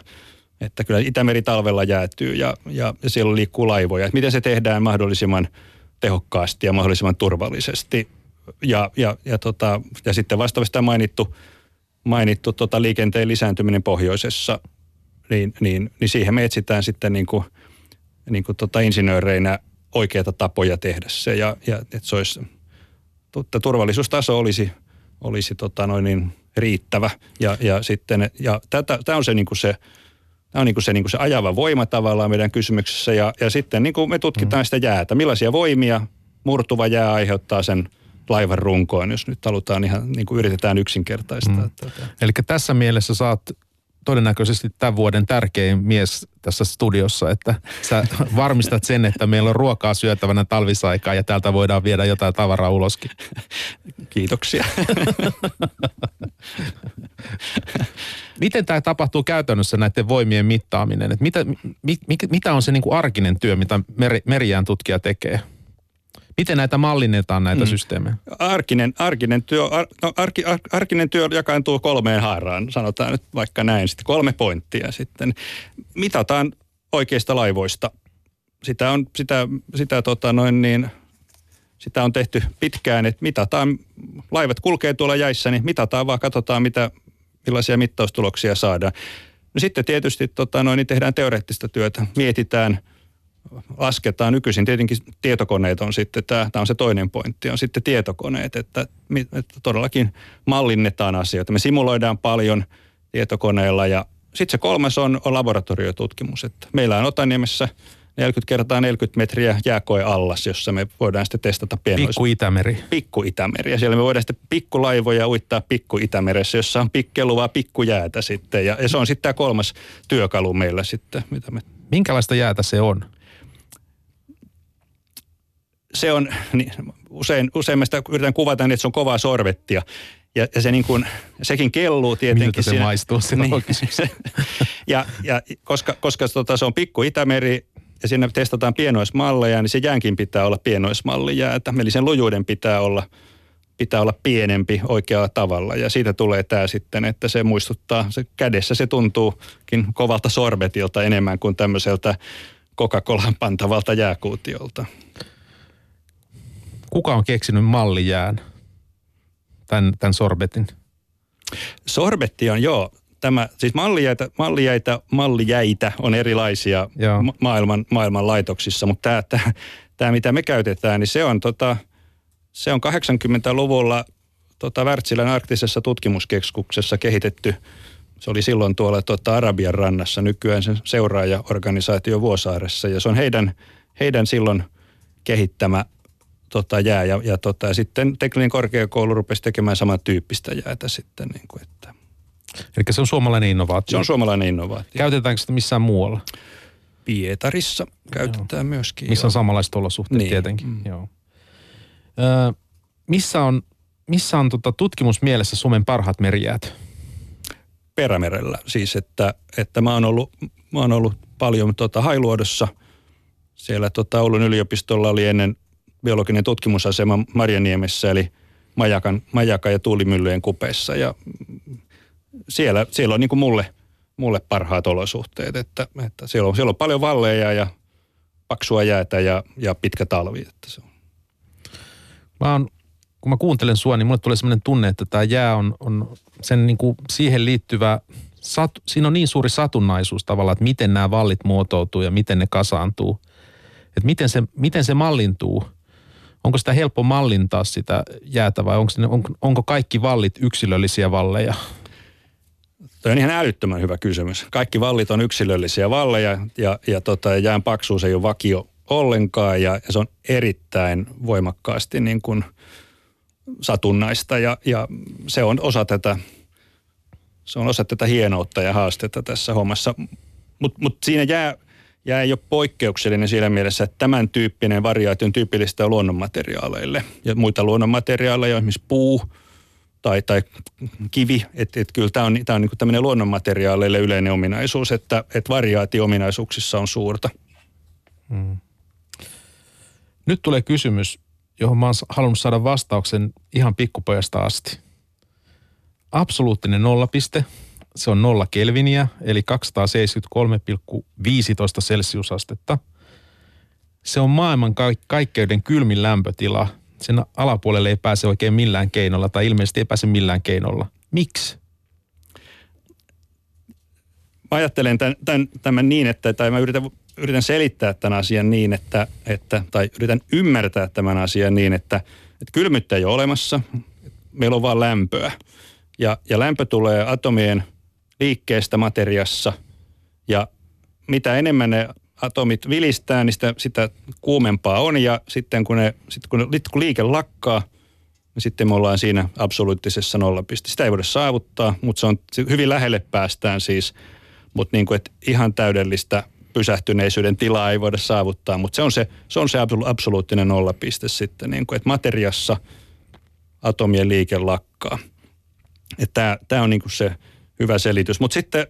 että kyllä Itämeri talvella jäätyy ja, ja, ja siellä liikkuu laivoja. Että miten se tehdään mahdollisimman tehokkaasti ja mahdollisimman turvallisesti. Ja, ja, ja, tota, ja sitten vastaavasti mainittu, mainittu tota liikenteen lisääntyminen pohjoisessa, niin, niin, niin siihen me etsitään sitten niin kuin, niin kuin tota insinööreinä oikeita tapoja tehdä se. Ja, ja että se olisi, että turvallisuustaso olisi, olisi tota noin niin riittävä. Ja, ja sitten, ja tämä on se, niin kuin se Tämä on niin kuin se, niin kuin se ajava voima tavallaan meidän kysymyksessä. Ja, ja sitten niin kuin me tutkitaan mm. sitä jäätä. Millaisia voimia murtuva jää aiheuttaa sen laivan runkoon, jos nyt halutaan ihan, niin kuin yritetään yksinkertaistaa. Mm. Tätä. Eli tässä mielessä saat todennäköisesti tämän vuoden tärkein mies tässä studiossa, että sä varmistat sen, että meillä on ruokaa syötävänä talvisaikaa ja täältä voidaan viedä jotain tavaraa uloskin. Kiitoksia. Miten tämä tapahtuu käytännössä näiden voimien mittaaminen? Että mitä, mi, mitä on se niin kuin arkinen työ, mitä meri, merijään tutkija tekee? Miten näitä mallinnetaan näitä mm. systeemejä? Arkinen, arkinen, työ, ar, no, arki, ar, arkinen työ jakaantuu kolmeen haaraan, sanotaan nyt vaikka näin. Sitten kolme pointtia sitten. Mitataan oikeista laivoista. Sitä on, sitä, sitä tota noin niin, sitä on tehty pitkään, että mitataan, laivat kulkee tuolla jäissä, niin mitataan vaan, katsotaan mitä, millaisia mittaustuloksia saadaan. No sitten tietysti tota noin, niin tehdään teoreettista työtä, mietitään – lasketaan nykyisin. Tietenkin tietokoneet on sitten, tämä, tämä on se toinen pointti, on sitten tietokoneet, että, että todellakin mallinnetaan asioita. Me simuloidaan paljon tietokoneella ja sitten se kolmas on, on laboratoriotutkimus. Että meillä on Otaniemessä 40 kertaa 40 metriä jääkoe allas, jossa me voidaan sitten testata pienois... Pikku Itämeri. Pikku Itämeri. Ja siellä me voidaan sitten pikkulaivoja uittaa Pikku Itämeressä, jossa on pikkeluvaa pikkujäätä sitten. Ja, ja se on sitten tämä kolmas työkalu meillä sitten, mitä me... Minkälaista jäätä se on? Se on, niin usein, usein mä sitä yritän kuvata niin, että se on kovaa sorvettia. Ja, ja se niin kuin, sekin kelluu tietenkin. Miltä se siinä. maistuu siinä niin, ja, ja koska, koska tota, se on pikku Itämeri ja siinä testataan pienoismalleja, niin se jäänkin pitää olla pienoismallijäätä. Eli sen lujuuden pitää olla, pitää olla pienempi oikealla tavalla. Ja siitä tulee tämä sitten, että se muistuttaa, se kädessä se tuntuukin kovalta sorbetilta enemmän kuin tämmöiseltä Coca-Colan pantavalta jääkuutiolta kuka on keksinyt mallijään, tämän, tämän sorbetin? Sorbetti on joo. Tämä, siis mallijäitä, mallijäitä, mallijäitä on erilaisia ma- maailman, maailman laitoksissa, mutta tämä, tämä, tämä, mitä me käytetään, niin se on, tota, se on 80-luvulla tota, Wärtsilän arktisessa tutkimuskeskuksessa kehitetty se oli silloin tuolla tota, Arabian rannassa, nykyään sen seuraajaorganisaatio Vuosaaressa. Ja se on heidän, heidän silloin kehittämä tota, jää. Ja, ja, tota, ja sitten tekninen korkeakoulu rupesi tekemään samantyyppistä jäätä sitten. Niin kuin, että. Eli se on suomalainen innovaatio? Se on suomalainen innovaatio. Käytetäänkö sitä missään muualla? Pietarissa käytetään Joo. myöskin. Missä on samanlaiset olosuhteet niin. tietenkin. Mm. Joo. Ö, missä on, missä on tota tutkimusmielessä Suomen parhaat merijäät? Perämerellä. Siis, että, että mä, oon ollut, mä oon ollut paljon tota, Hailuodossa. Siellä tota, Oulun yliopistolla oli ennen biologinen tutkimusasema Marjaniemessä, eli Majakan, Majakan ja tuulimyllyjen kupeissa. Ja siellä, siellä on niin kuin mulle, mulle parhaat olosuhteet, että, että siellä, on, siellä on paljon valleja ja paksua jäätä ja, ja pitkä talvi. Että se on. Mä oon, kun mä kuuntelen sua, niin mulle tulee sellainen tunne, että tämä jää on, on sen niin kuin siihen liittyvä, sat, siinä on niin suuri satunnaisuus tavallaan, että miten nämä vallit muotoutuu ja miten ne kasaantuu. Että miten se, miten se mallintuu – onko sitä helppo mallintaa sitä jäätä vai onko, on, onko kaikki vallit yksilöllisiä valleja? Tuo on ihan älyttömän hyvä kysymys. Kaikki vallit on yksilöllisiä valleja ja, ja tota, jään paksuus ei ole vakio ollenkaan ja, ja se on erittäin voimakkaasti niin kuin satunnaista ja, ja se on osa tätä se on osa tätä hienoutta ja haastetta tässä hommassa. Mutta mut siinä jää, jää ei ole poikkeuksellinen siinä mielessä, että tämän tyyppinen variaatio on tyypillistä luonnonmateriaaleille. Ja muita luonnonmateriaaleja, esimerkiksi puu tai, tai kivi. Että et kyllä tämä on, tää on niinku tämmöinen luonnonmateriaaleille yleinen ominaisuus, että et variaatio ominaisuuksissa on suurta. Hmm. Nyt tulee kysymys, johon mä oon halunnut saada vastauksen ihan pikkupojasta asti. Absoluuttinen nollapiste, se on nolla kelviniä, eli 273,15 celsiusastetta. Se on maailman kaikkeuden kylmin lämpötila. Sen alapuolelle ei pääse oikein millään keinolla, tai ilmeisesti ei pääse millään keinolla. Miksi? Mä ajattelen tämän, tämän, tämän niin, että, tai mä yritän yritän selittää tämän asian niin, että, että tai yritän ymmärtää tämän asian niin, että, että kylmyyttä ei ole olemassa, meillä on vain lämpöä. Ja, ja lämpö tulee atomien liikkeestä materiassa ja mitä enemmän ne atomit vilistää, niin sitä, sitä kuumempaa on ja sitten kun, ne, sitten kun, ne, kun liike lakkaa, niin sitten me ollaan siinä absoluuttisessa nollapisteessä. Sitä ei voida saavuttaa, mutta se on hyvin lähelle päästään siis, mutta niin kuin, että ihan täydellistä pysähtyneisyyden tilaa ei voida saavuttaa, mutta se on se, se, on se absoluuttinen nollapiste sitten, niin kuin, että materiassa atomien liike lakkaa. Tämä on niin kuin se hyvä selitys. Mutta sitten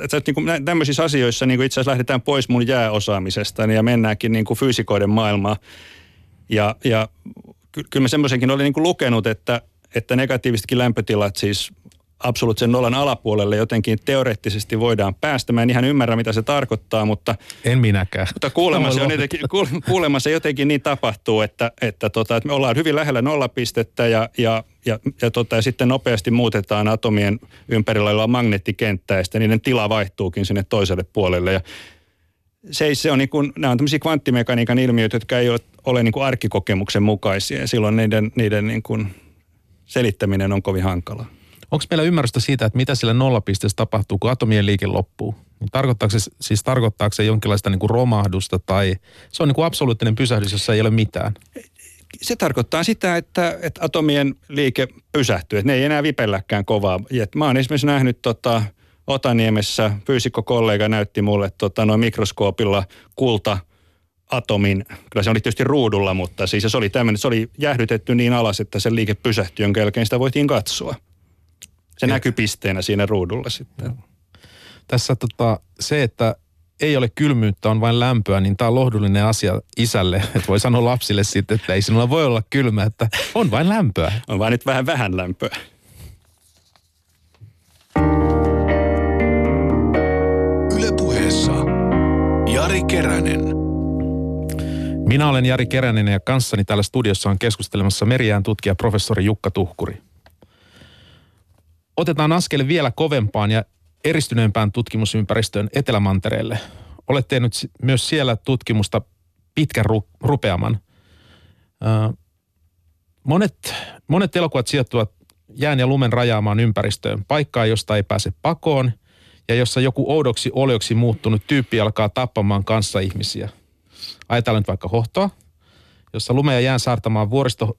että niin kuin tämmöisissä asioissa niin kuin itse asiassa lähdetään pois mun jääosaamisesta ja mennäänkin niin kuin fyysikoiden maailmaan. Ja, ja kyllä mä semmoisenkin olin niin kuin lukenut, että, että negatiivisetkin lämpötilat siis absoluuttisen nollan alapuolelle jotenkin teoreettisesti voidaan päästä. Mä en ihan ymmärrä, mitä se tarkoittaa, mutta... En minäkään. Mutta kuulemma se, on jotenkin, kuulemma se jotenkin niin tapahtuu, että, että, tota, että me ollaan hyvin lähellä nollapistettä ja, ja, ja, ja, tota, ja sitten nopeasti muutetaan atomien ympärillä oleva magneettikenttä ja sitten niiden tila vaihtuukin sinne toiselle puolelle. Ja se, se on niin kuin, nämä on tämmöisiä kvanttimekaniikan ilmiöitä, jotka ei ole, ole niin kuin arkikokemuksen mukaisia ja silloin niiden, niiden niin kuin selittäminen on kovin hankalaa. Onko meillä ymmärrystä siitä, että mitä sillä nollapisteessä tapahtuu, kun atomien liike loppuu? Niin tarkoittaako se, siis tarkoittaako se jonkinlaista niin kuin romahdusta tai se on niin kuin absoluuttinen pysähdys, jossa ei ole mitään? Se tarkoittaa sitä, että, että atomien liike pysähtyy, että ne ei enää vipelläkään kovaa. Et mä oon esimerkiksi nähnyt tota, Otaniemessä, fyysikko-kollega näytti mulle tota, noin mikroskoopilla kulta atomin, kyllä se oli tietysti ruudulla, mutta siis se oli tämmöinen, se oli jäähdytetty niin alas, että se liike pysähtyi, jonka jälkeen sitä voitiin katsoa. Se näkyy pisteenä siinä ruudulla sitten. Tässä tota, se, että ei ole kylmyyttä, on vain lämpöä, niin tämä on lohdullinen asia isälle. Että voi sanoa lapsille sitten, että ei sinulla voi olla kylmä, että on vain lämpöä. On vain nyt vähän vähän lämpöä. Ylepuheessa Jari Keränen. Minä olen Jari Keränen ja kanssani täällä studiossa on keskustelemassa meriään tutkija professori Jukka Tuhkuri otetaan askel vielä kovempaan ja eristyneempään tutkimusympäristöön Etelämantereelle. Olet tehnyt myös siellä tutkimusta pitkän ru- rupeaman. monet, monet elokuvat sijoittuvat jään ja lumen rajaamaan ympäristöön, paikkaa, josta ei pääse pakoon ja jossa joku oudoksi olioksi muuttunut tyyppi alkaa tappamaan kanssa ihmisiä. Ajatellaan nyt vaikka hohtoa, jossa lume ja jään saartamaan vuoristo,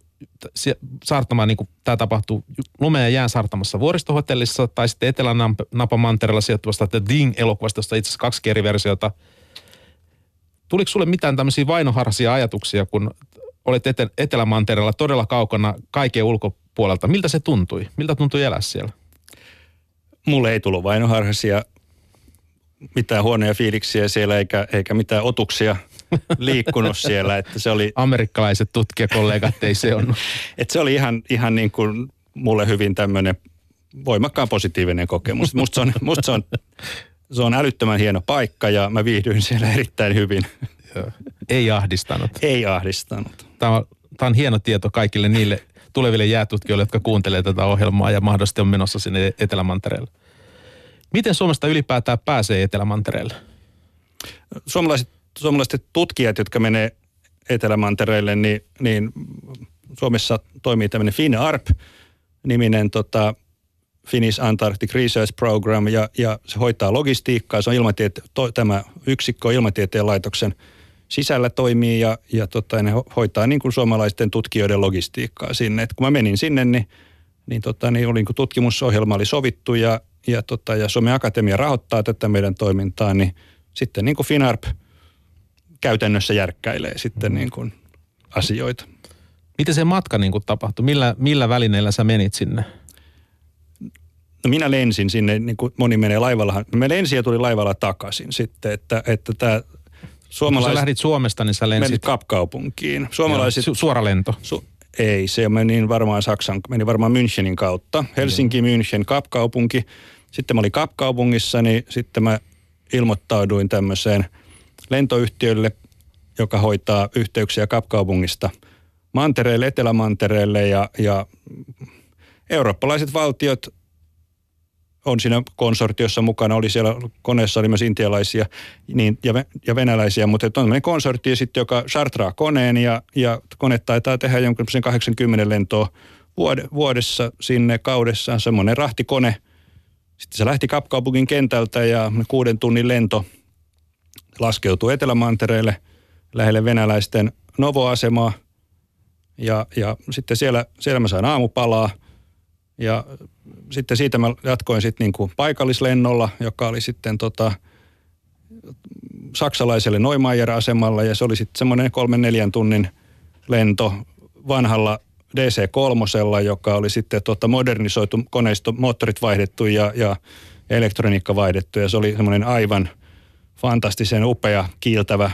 saartamaan, niin kuin tämä tapahtuu lumeen ja jään saartamassa vuoristohotellissa tai sitten Etelä-Napamantereella sijoittuvasta The Ding-elokuvasta, josta itse asiassa kaksi eri versiota. Tuliko sulle mitään tämmöisiä vainoharhaisia ajatuksia, kun olet Etelä-Mantereella todella kaukana kaiken ulkopuolelta? Miltä se tuntui? Miltä tuntui elää siellä? Mulle ei tullut vainoharhaisia mitään huonoja fiiliksiä siellä eikä, eikä mitään otuksia – liikkunut siellä. Että se oli, Amerikkalaiset tutkijakollegat ei se on. että se oli ihan, ihan niin kuin mulle hyvin tämmöinen voimakkaan positiivinen kokemus. Musta se on, musta se on, se on älyttömän hieno paikka ja mä viihdyin siellä erittäin hyvin. Ei ahdistanut. Ei ahdistanut. Tämä on, tämä on hieno tieto kaikille niille tuleville jäätutkijoille, jotka kuuntelee tätä ohjelmaa ja mahdollisesti on menossa sinne Etelämantereelle. Miten Suomesta ylipäätään pääsee Etelämantereelle? Suomalaiset suomalaiset tutkijat, jotka menee Etelämantereelle, niin, niin Suomessa toimii tämmöinen FinARP-niminen tota, Finnish Antarctic Research Program, ja, ja se hoitaa logistiikkaa. Se on ilmatiete, to, tämä yksikkö ilmatieteen laitoksen sisällä toimii, ja, ja tota, ne hoitaa niin kuin suomalaisten tutkijoiden logistiikkaa sinne. Et kun mä menin sinne, niin, niin, tota, niin oli, niin tutkimusohjelma oli sovittu, ja, ja, tota, ja Suomen Akatemia rahoittaa tätä meidän toimintaa, niin sitten niin kuin FinARP käytännössä järkkäilee sitten niin kuin asioita. Miten se matka niin kuin tapahtui? Millä, millä välineillä sä menit sinne? No minä lensin sinne, niin kuin moni menee laivalla. Mä lensin ja tuli laivalla takaisin sitten, että, että tämä Suomalaiset... Kun sä lähdit Suomesta, niin sä lensit... Menit Kapkaupunkiin. Suomalaiset... Joo, su- suora lento. Su- ei, se meni varmaan Saksan, meni varmaan Münchenin kautta. Helsinki, Joo. München, Kapkaupunki. Sitten mä olin Kapkaupungissa, niin sitten mä ilmoittauduin tämmöiseen lentoyhtiölle, joka hoitaa yhteyksiä Kapkaupungista mantereelle, Etelämantereelle ja, ja eurooppalaiset valtiot on siinä konsortiossa mukana, oli siellä koneessa oli myös intialaisia niin, ja, ja venäläisiä, mutta on tämmöinen konsortio sitten, joka chartraa koneen ja, ja kone taitaa tehdä jonkun 80 lentoa vuodessa sinne kaudessaan, semmoinen rahtikone – sitten se lähti Kapkaupungin kentältä ja kuuden tunnin lento laskeutui Etelämantereelle lähelle venäläisten Novo-asemaa. Ja, ja sitten siellä, siellä mä sain aamupalaa ja sitten siitä mä jatkoin sitten niin kuin paikallislennolla, joka oli sitten tota, saksalaiselle Neumeier-asemalla ja se oli sitten semmoinen kolmen neljän tunnin lento vanhalla DC-3, joka oli sitten tuota modernisoitu koneisto, moottorit vaihdettu ja, ja elektroniikka vaihdettu. Ja se oli semmoinen aivan fantastisen upea, kiiltävä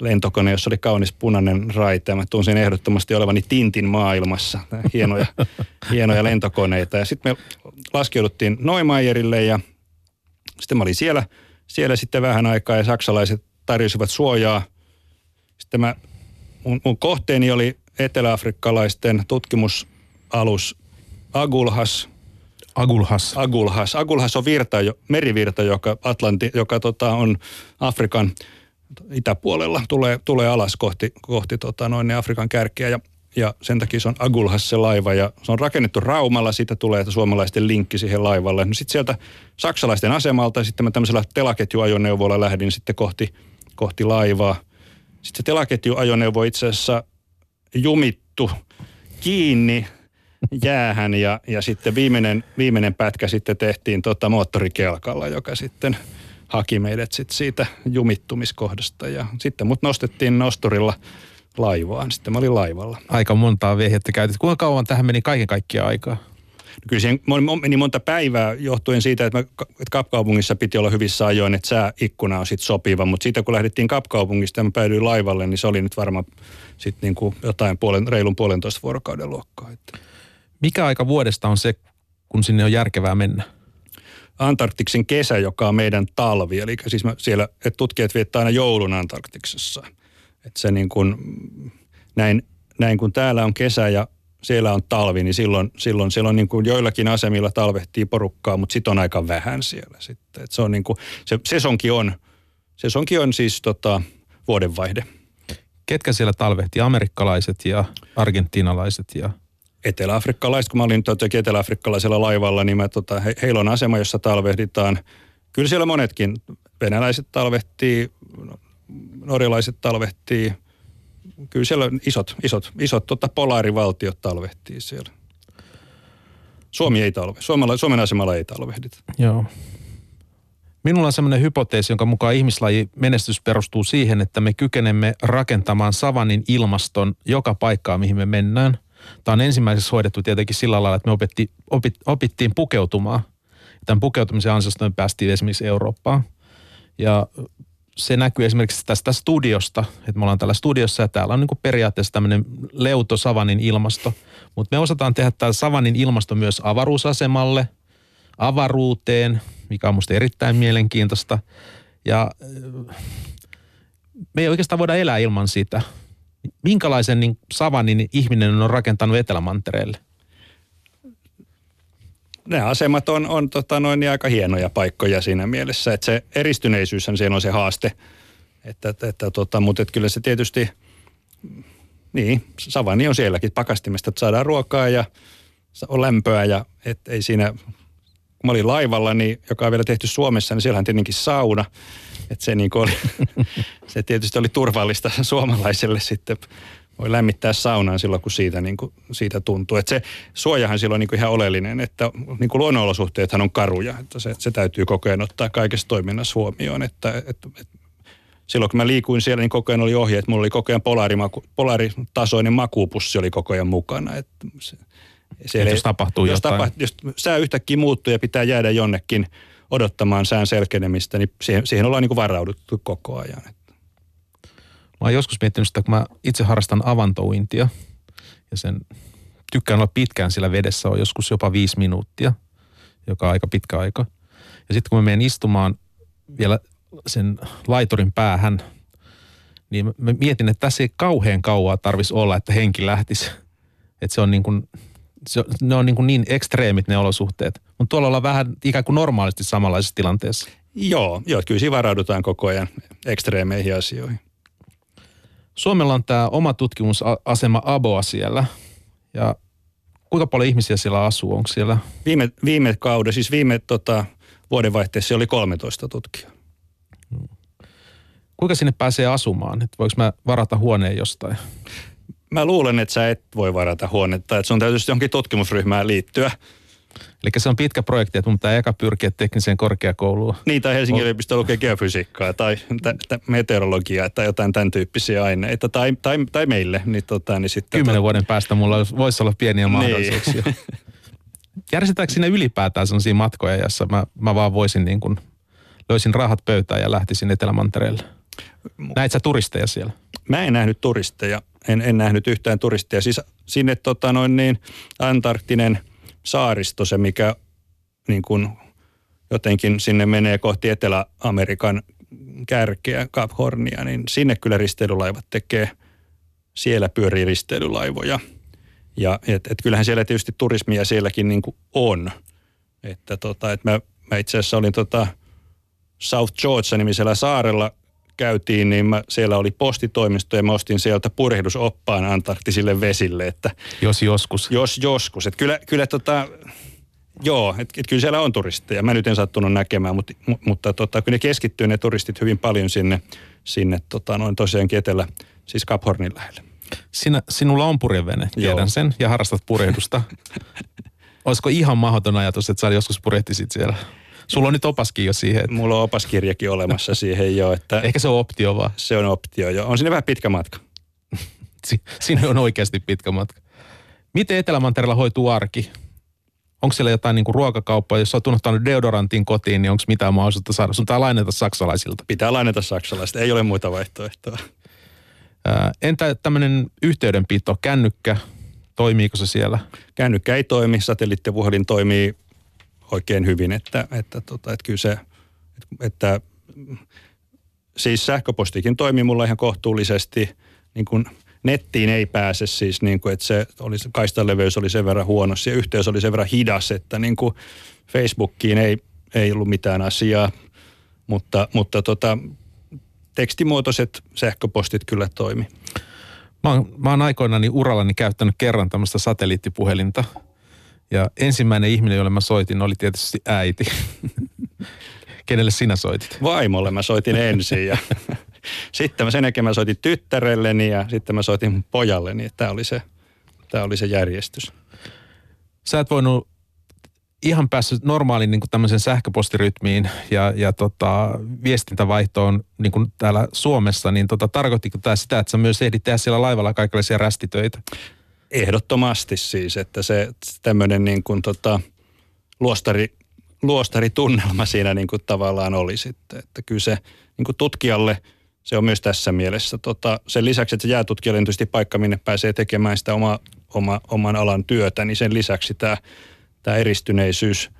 lentokone, jossa oli kaunis punainen raite. Mä tunsin ehdottomasti olevani Tintin maailmassa. Hienoja, hienoja lentokoneita. Ja sitten me laskeuduttiin Neumeierille ja sitten mä olin siellä, siellä sitten vähän aikaa ja saksalaiset tarjosivat suojaa. Sitten mä, mun, mun kohteeni oli eteläafrikkalaisten tutkimusalus Agulhas. Agulhas. Agulhas. Agulhas on virta, merivirta, joka, Atlanti, joka tota, on Afrikan itäpuolella, tulee, tulee alas kohti, kohti tota, noin Afrikan kärkeä ja, ja sen takia se on Agulhas se laiva ja se on rakennettu Raumalla, siitä tulee suomalaisten linkki siihen laivalle. No sitten sieltä saksalaisten asemalta sitten mä tämmöisellä telaketjuajoneuvolla lähdin sitten kohti, kohti laivaa. Sitten se telaketjuajoneuvo itse asiassa jumittu kiinni jäähän ja, ja sitten viimeinen, viimeinen pätkä sitten tehtiin tota moottorikelkalla, joka sitten haki meidät sit siitä jumittumiskohdasta ja sitten mut nostettiin nosturilla laivaan. Sitten mä olin laivalla. Aika montaa vehjettä käytit. Kuinka kauan tähän meni kaiken kaikkiaan aikaa? Kyllä siihen meni monta päivää johtuen siitä, että, me, että Kapkaupungissa piti olla hyvissä ajoin, että sääikkuna on sitten sopiva. Mutta siitä kun lähdettiin Kapkaupungista ja mä päädyin laivalle, niin se oli nyt varmaan sitten niin kuin jotain puolen, reilun puolentoista vuorokauden luokkaa. Että. Mikä aika vuodesta on se, kun sinne on järkevää mennä? Antarktiksen kesä, joka on meidän talvi. Eli siis siellä, että tutkijat viettää aina joulun Antarktiksessa. Että se niin kuin, näin, näin kun täällä on kesä ja siellä on talvi, niin silloin, silloin siellä on niin kuin joillakin asemilla talvehtii porukkaa, mutta sitten on aika vähän siellä sitten. Et se on niin kuin, se sesonki on, sesonki on siis tota, vuodenvaihde. Ketkä siellä talvehti? Amerikkalaiset ja argentinalaiset ja eteläafrikkalaiset, kun mä olin toki eteläafrikkalaisella laivalla, niin mä, tota, he, heillä on asema, jossa talvehditaan. Kyllä siellä monetkin, venäläiset talvehtii, norjalaiset talvehtii, kyllä siellä isot, isot, isot tota polaarivaltiot talvehtii siellä. Suomi ei talve. Suomella, Suomen asemalla ei talvehdita. Joo. Minulla on sellainen hypoteesi, jonka mukaan ihmislaji menestys perustuu siihen, että me kykenemme rakentamaan savannin ilmaston joka paikkaa, mihin me mennään. Tämä on ensimmäisessä hoidettu tietenkin sillä lailla, että me opetti, opit, opittiin pukeutumaan. Tämän pukeutumisen ansiosta me päästiin esimerkiksi Eurooppaan. Ja se näkyy esimerkiksi tästä studiosta, että me ollaan täällä studiossa ja täällä on niin periaatteessa tämmöinen leuto Savanin ilmasto. Mutta me osataan tehdä tämä Savanin ilmasto myös avaruusasemalle, avaruuteen, mikä on musta erittäin mielenkiintoista. Ja me ei oikeastaan voida elää ilman sitä. Minkälaisen niin Savanin ihminen on rakentanut Etelämantereelle? ne asemat on, on tota noin, niin aika hienoja paikkoja siinä mielessä, että se eristyneisyys siellä on se haaste. Että, että, että, tota, mutta että kyllä se tietysti niin, savanni on sielläkin pakastimesta, että saadaan ruokaa ja on lämpöä ja et ei siinä, kun mä olin laivalla, niin, joka on vielä tehty Suomessa, niin siellähän tietenkin sauna. Että se, niin oli, se tietysti oli turvallista suomalaiselle sitten voi lämmittää saunaan silloin, kun siitä, niin kuin, siitä tuntuu. Että se suojahan silloin niin kuin ihan oleellinen, että niin kuin luonnonolosuhteethan on karuja, että se, se täytyy koko ajan ottaa kaikessa toiminnassa huomioon. Että, että, että silloin kun mä liikuin siellä, niin koko ajan oli ohje, että mulla oli koko ajan polaarimaku, polaaritasoinen makuupussi oli koko ajan mukana. Että se, siellä jos tapahtuu jos jotain. Tapa, jos sää yhtäkkiä muuttuu ja pitää jäädä jonnekin odottamaan sään selkenemistä, niin siihen, siihen ollaan niin kuin varauduttu koko ajan. Mä oon joskus miettinyt sitä, kun mä itse harrastan avantouintia ja sen tykkään olla pitkään sillä vedessä, on joskus jopa viisi minuuttia, joka on aika pitkä aika. Ja sitten kun mä menen istumaan vielä sen laitorin päähän, niin mä mietin, että tässä ei kauhean kauaa tarvitsisi olla, että henki lähtisi. Että se on niin kuin, se, ne on niin, kuin niin ekstreemit ne olosuhteet. Mutta tuolla ollaan vähän ikään kuin normaalisti samanlaisessa tilanteessa. Joo, joo kyllä siinä varaudutaan koko ajan ekstreemeihin asioihin. Suomella on tämä oma tutkimusasema ABOA siellä. Ja kuinka paljon ihmisiä siellä asuu? Onko siellä? Viime, viime kauden, siis viime tota, vuodenvaihteessa oli 13 tutkijaa. Kuinka sinne pääsee asumaan? Et voiko mä varata huoneen jostain? Mä luulen, että sä et voi varata huonetta, että sun täytyy johonkin tutkimusryhmään liittyä. Eli se on pitkä projekti, että mun pitää eka pyrkiä tekniseen korkeakouluun. Niin, tai Helsingin yliopisto lukee geofysiikkaa tai t- t- meteorologiaa tai jotain tämän tyyppisiä aineita. Tai, tai, tai meille. Niin, tota, niin sitten Kymmenen tot... vuoden päästä mulla voisi olla pieniä niin. mahdollisuuksia. Niin. Järjestetäänkö sinne ylipäätään sellaisia matkoja, jossa mä, mä vaan voisin niin kuin, löysin rahat pöytään ja lähtisin Etelämantereelle? Näit sä turisteja siellä? Mä en nähnyt turisteja. En, en nähnyt yhtään turisteja. Siis sinne tota noin niin, Antarktinen – saaristo, se mikä niin kuin jotenkin sinne menee kohti Etelä-Amerikan kärkeä, Cap Hornia, niin sinne kyllä risteilylaivat tekee, siellä pyörii risteilylaivoja. Ja et, et kyllähän siellä tietysti turismia sielläkin niin kuin on. Että tota, et mä, mä itse asiassa olin tota South Georgia-nimisellä saarella käytiin, niin mä, siellä oli postitoimisto ja mä ostin sieltä purjehdusoppaan antarktisille vesille. Että jos joskus. Jos joskus. Että kyllä, kyllä tota, joo, että et kyllä siellä on turisteja. Mä nyt en sattunut näkemään, mutta, mutta tota, kyllä ne keskittyy ne turistit hyvin paljon sinne, sinne tota, noin tosiaankin etelä, siis Cap Hornin lähelle. Sinä, sinulla on purjevene, tiedän Joo. sen, ja harrastat purjehdusta. Olisiko ihan mahdoton ajatus, että sä joskus purjehtisit siellä? Sulla on nyt opaskin jo siihen. Että... Mulla on opaskirjakin olemassa siihen jo. Että Ehkä se on optio vaan. Se on optio jo. On sinne vähän pitkä matka. Siinä on oikeasti pitkä matka. Miten Etelämantereella hoituu arki? Onko siellä jotain niin ruokakauppaa, jos olet unohtanut deodorantin kotiin, niin onko mitään mahdollisuutta saada? Sun pitää lainata saksalaisilta. Pitää lainata saksalaisilta, ei ole muita vaihtoehtoja. entä tämmöinen yhteydenpito, kännykkä, toimiiko se siellä? Kännykkä ei toimi, satelliittipuhelin toimii oikein hyvin, että, että, tota, että kyllä se, että siis sähköpostikin toimii mulla ihan kohtuullisesti, niin kuin nettiin ei pääse siis, niin kuin, että se oli, kaistaleveys oli sen verran huono, ja yhteys oli sen verran hidas, että niin kuin Facebookiin ei, ei ollut mitään asiaa, mutta, mutta tota, tekstimuotoiset sähköpostit kyllä toimi. Mä oon, mä oon aikoinani urallani käyttänyt kerran tämmöistä satelliittipuhelinta – ja ensimmäinen ihminen, jolle mä soitin, oli tietysti äiti. Kenelle sinä soitit? Vaimolle mä soitin ensin ja sitten mä sen jälkeen mä soitin tyttärelleni ja sitten mä soitin pojalleni. Tämä oli se, tämä oli se järjestys. Sä et voinut ihan päässyt normaalin niin tämmöisen sähköpostirytmiin ja, ja tota, viestintävaihtoon niin kuin täällä Suomessa, niin tota, tarkoittiko tämä sitä, että sä myös ehdit tehdä siellä laivalla kaikenlaisia rästitöitä? Ehdottomasti siis, että se tämmöinen niin kuin tota, luostari, luostaritunnelma siinä niin kuin tavallaan oli sitten. Että kyllä se niin kuin tutkijalle, se on myös tässä mielessä. Tota, sen lisäksi, että se jäätutkijalle on tietysti paikka, minne pääsee tekemään sitä oma, oma, oman alan työtä, niin sen lisäksi tämä, tämä eristyneisyys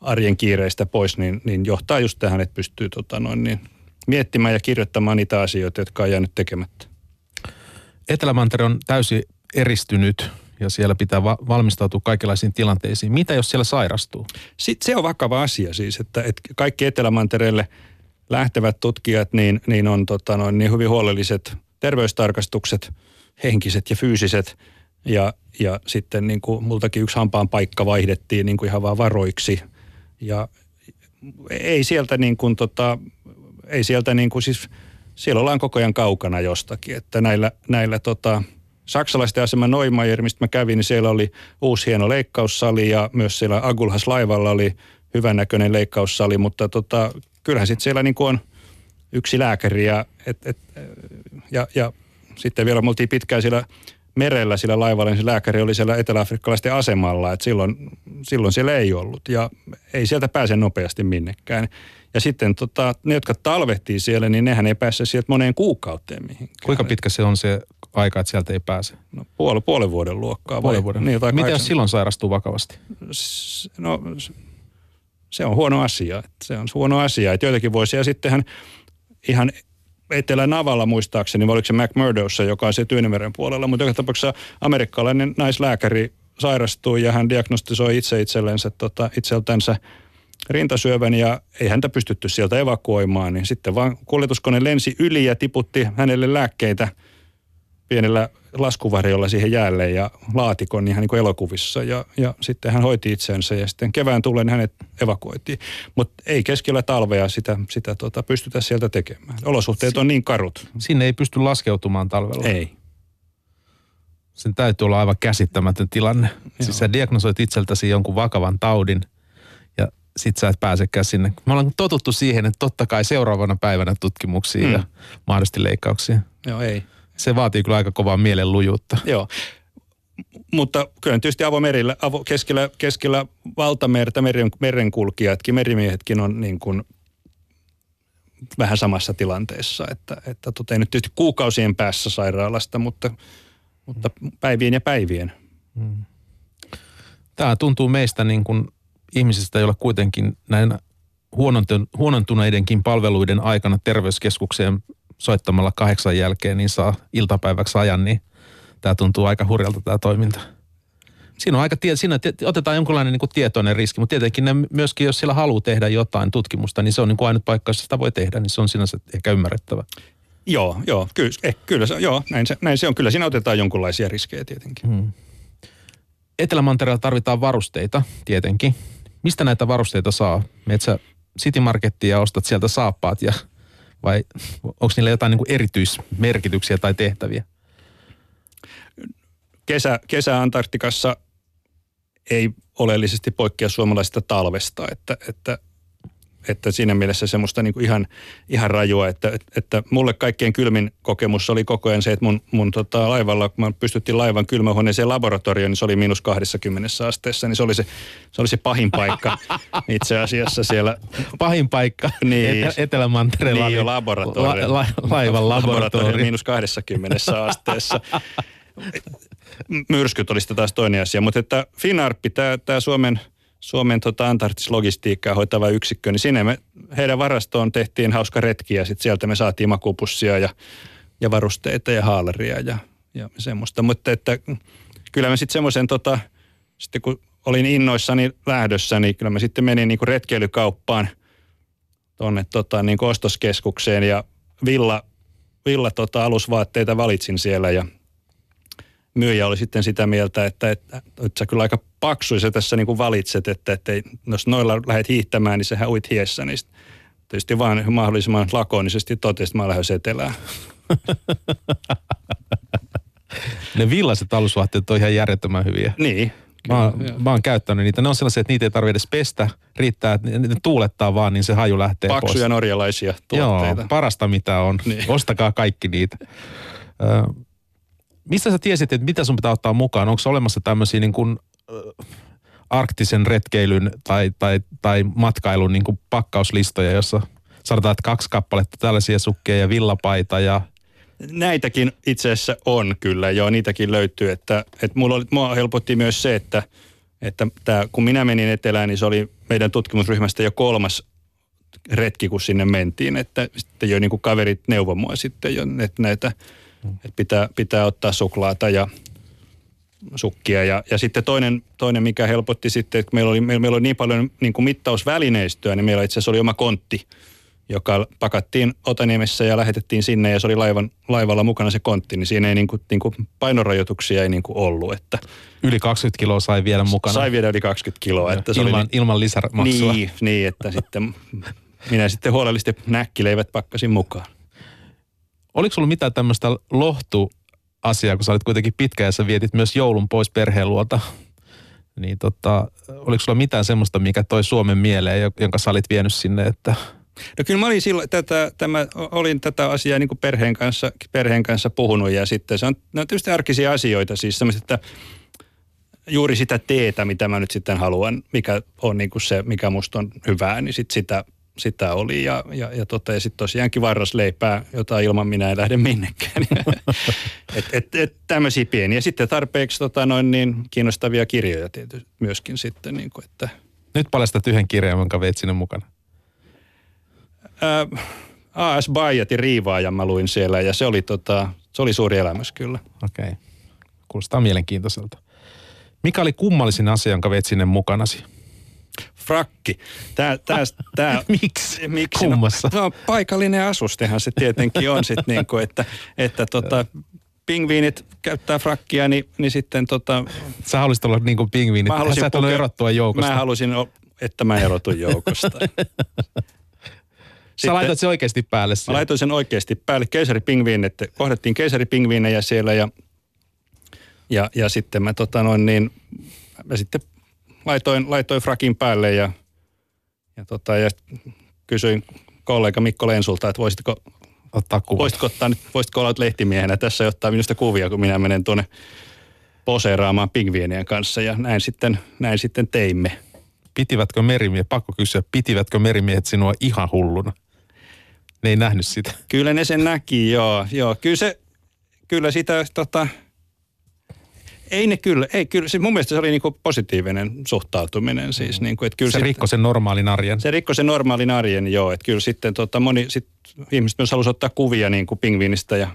arjen kiireistä pois, niin, niin johtaa just tähän, että pystyy tota noin, niin, miettimään ja kirjoittamaan niitä asioita, jotka on jäänyt tekemättä. Etelämantere on täysin eristynyt ja siellä pitää va- valmistautua kaikenlaisiin tilanteisiin. Mitä jos siellä sairastuu? Sitten se on vakava asia siis, että, että kaikki Etelämantereelle lähtevät tutkijat niin, niin on tota noin, niin hyvin huolelliset terveystarkastukset henkiset ja fyysiset. Ja, ja sitten niin kuin multakin yksi hampaan paikka vaihdettiin niin kuin ihan vaan varoiksi. Ja ei sieltä niin kuin tota, ei sieltä niin kuin siis, siellä ollaan koko ajan kaukana jostakin. Että näillä, näillä tota, saksalaisten asema Neumayer, mistä mä kävin, niin siellä oli uusi hieno leikkaussali ja myös siellä Agulhas laivalla oli hyvännäköinen leikkaussali, mutta tota, kyllähän sitten siellä niin on yksi lääkäri ja, et, et, ja, ja sitten vielä me oltiin pitkään siellä merellä sillä laivalla, niin se lääkäri oli siellä eteläafrikkalaisten asemalla, että silloin, silloin siellä ei ollut ja ei sieltä pääse nopeasti minnekään. Ja sitten tota, ne, jotka talvehtii siellä, niin nehän ei pääse sieltä moneen kuukauteen mihinkään. Kuinka pitkä se on se aika, että sieltä ei pääse? No puoli, puolen vuoden luokkaa. Puolen vuoden. Niin, Miten jos silloin sairastuu vakavasti? No se on huono asia. Se on huono asia. Että joitakin vuosia sittenhän ihan Etelä-Navalla muistaakseni, vai oliko se McMurdowssa, joka on se Tyynemeren puolella, mutta joka tapauksessa amerikkalainen naislääkäri sairastui ja hän diagnostisoi itse itsellensä, tota, itseltänsä rintasyövän ja ei häntä pystytty sieltä evakuoimaan, niin sitten vaan kuljetuskone lensi yli ja tiputti hänelle lääkkeitä pienellä laskuvarjolla siihen jäälle ja laatikon ihan niin kuin elokuvissa. Ja, ja sitten hän hoiti itsensä ja sitten kevään tullen hänet evakuoitiin. Mutta ei keskellä talvea sitä, sitä tota, pystytä sieltä tekemään. Olosuhteet on niin karut. Sinne ei pysty laskeutumaan talvella. Ei. Sen täytyy olla aivan käsittämätön tilanne. Joo. Siis sä diagnosoit itseltäsi jonkun vakavan taudin – sit sä et pääsekään sinne. Me ollaan totuttu siihen, että totta kai seuraavana päivänä tutkimuksiin mm. ja mahdollisesti leikkauksiin. Joo, ei. Se vaatii kyllä aika kovaa mielenlujuutta. Joo. Mutta kyllä tietysti avomerillä, avo, keskellä, keskellä valtamerta meren, merenkulkijatkin, merimiehetkin on niin kuin vähän samassa tilanteessa, että, että tota, ei nyt tietysti kuukausien päässä sairaalasta, mutta, mutta päivien ja päivien. Mm. Tämä tuntuu meistä niin kuin ihmisistä, joilla kuitenkin näin huonontuneidenkin palveluiden aikana terveyskeskukseen soittamalla kahdeksan jälkeen, niin saa iltapäiväksi ajan, niin tämä tuntuu aika hurjalta tämä toiminta. Siinä on aika, siinä otetaan jonkinlainen niin kuin tietoinen riski, mutta tietenkin ne myöskin, jos sillä haluaa tehdä jotain tutkimusta, niin se on niin kuin ainut paikka, jossa sitä voi tehdä, niin se on sinänsä ehkä ymmärrettävä. Joo, joo, kyllä, eh, kyllä se, joo, näin se, näin se on. Kyllä siinä otetaan jonkinlaisia riskejä tietenkin. Hmm. Etelämantereella tarvitaan varusteita tietenkin. Mistä näitä varusteita saa? Metsä City Markettiin ja ostat sieltä saappaat ja vai onko niillä jotain niin erityismerkityksiä tai tehtäviä? Kesä, kesä Antarktikassa ei oleellisesti poikkea suomalaisesta talvesta, että, että että siinä mielessä semmoista niin kuin ihan, ihan rajua, että, että mulle kaikkein kylmin kokemus oli koko ajan se, että mun, mun tota laivalla, kun mä pystyttiin laivan kylmähuoneeseen laboratorioon, niin se oli miinus 20 asteessa, niin se oli se, se, oli se pahin paikka itse asiassa siellä. Pahin paikka niin, Etelä- Etelämantereella niin, laboratorio. La, la, laivan laboratorio. laboratorio miinus 20 asteessa myrskyt olisi taas toinen asia, mutta että Finarppi, tämä Suomen – Suomen tota, Antarktis-logistiikkaa hoitava yksikkö, niin sinne me, heidän varastoon tehtiin hauska retki ja sitten sieltä me saatiin makupussia ja, ja varusteita ja haalaria ja, ja semmoista. Mutta että kyllä mä sitten semmoisen, tota, sitten kun olin innoissani lähdössä, niin kyllä mä sitten menin niin retkeilykauppaan tuonne tota, niin ostoskeskukseen ja villa, villa tota, alusvaatteita valitsin siellä ja – myyjä oli sitten sitä mieltä, että, että, että sä kyllä aika paksuisa tässä niin kuin valitset, että, että jos noilla lähdet hiihtämään, niin sehän uit hiessä, niin tietysti vaan mahdollisimman lakonisesti totesi, että mä lähden etelään. ne villaiset alusvaatteet on ihan järjettömän hyviä. Niin. Mä, oon, mä oon käyttänyt niitä. Ne on sellaisia, että niitä ei tarvitse edes pestä. Riittää, että ne tuulettaa vaan, niin se haju lähtee Paksuja pois. norjalaisia tuotteita. Joo, parasta mitä on. Niin. Ostakaa kaikki niitä. Mistä sä tiesit, että mitä sun pitää ottaa mukaan? Onko olemassa tämmöisiä niin kuin, äh, arktisen retkeilyn tai, tai, tai matkailun niin kuin pakkauslistoja, jossa sanotaan, että kaksi kappaletta tällaisia sukkeja ja villapaita ja Näitäkin itse asiassa on kyllä, joo, niitäkin löytyy. Että, että mulla oli, mua helpotti myös se, että, että tää, kun minä menin etelään, niin se oli meidän tutkimusryhmästä jo kolmas retki, kun sinne mentiin. Että sitten jo niin kuin kaverit neuvoi mua sitten jo, että näitä että pitää, pitää ottaa suklaata ja sukkia. Ja, ja sitten toinen, toinen, mikä helpotti sitten, että meillä oli, meillä, meillä oli niin paljon niin kuin mittausvälineistöä, niin meillä itse asiassa oli oma kontti, joka pakattiin Otaniemessä ja lähetettiin sinne ja se oli laivan, laivalla mukana se kontti, niin siinä ei niin kuin, niin kuin painorajoituksia ei niin kuin ollut. Että Yli 20 kiloa sai viedä mukana. sai viedä yli 20 kiloa. Että se ilman, oli, ilman lisämaksua. niin, niin, että sitten minä sitten huolellisesti näkkileivät pakkasin mukaan. Oliko sulla mitään tämmöistä lohtu-asiaa, kun sä olit kuitenkin pitkä ja sä vietit myös joulun pois perheen luota? Niin tota, oliko sulla mitään semmoista, mikä toi Suomen mieleen, jo- jonka sä olit vienyt sinne, että No kyllä mä olin silloin, tätä, tämä, olin tätä asiaa niin perheen, kanssa, perheen kanssa puhunut ja sitten se on, ne on tietysti arkisia asioita, siis että juuri sitä teetä, mitä mä nyt sitten haluan, mikä on niin kuin se, mikä musta on hyvää, niin sit sitä, sitä oli ja, ja, ja, tota, ja sitten tosiaankin varrasleipää, jota ilman minä en lähde minnekään. et, et, et, tämmöisiä pieniä. Sitten tarpeeksi tota, noin niin kiinnostavia kirjoja tietysti myöskin sitten, niin kuin, että nyt paljastat yhden kirjan, jonka veit sinne mukana? Ää, A.S. Byatin riivaajan mä luin siellä ja se oli, tota, se oli suuri elämys kyllä. Okei. Okay. Kuulostaa mielenkiintoiselta. Mikä oli kummallisin asia, jonka veit sinne mukanasi? Frakki. Tää, tää, tää, Miksi? miksi? Kummassa? No, no, paikallinen asustehan se tietenkin on sit niinku, että, että tota, pingviinit käyttää frakkia, niin, niin sitten tota, Sä haluaisit olla niin kuin pingviinit. Mä halusin Sä et pukea- erottua joukosta. mä halusin, että mä erotun joukosta. Sä laitat se oikeasti päälle. Mä siellä. laitoin sen oikeasti päälle keisaripingviinit, kohdattiin keisaripingviinejä siellä ja, ja, ja sitten mä tota noin niin, mä sitten laitoin, laitoin frakin päälle ja, ja, tota, ja kysyin kollega Mikko Lensulta, että voisitko, Ottaa kuva. voisitko, ottaa nyt, voisitko olla lehtimiehenä tässä ja ottaa minusta kuvia, kun minä menen tuonne poseeraamaan pingviinien kanssa ja näin sitten, näin sitten teimme. Pitivätkö merimiehet, pakko kysyä, pitivätkö merimiehet sinua ihan hulluna? Ne ei nähnyt sitä. Kyllä ne sen näki, joo. joo. Kyllä, se, kyllä sitä, tota, ei ne kyllä, ei kyllä, siis mun mielestä se oli niinku positiivinen suhtautuminen siis. Niinku, että kyllä Se sit- rikkoi sen normaalin arjen. se rikkoi sen normaalin arjen, joo. Että kyllä sitten tota, moni, sit, ihmiset myös halusi ottaa kuvia niin kuin pingviinistä ja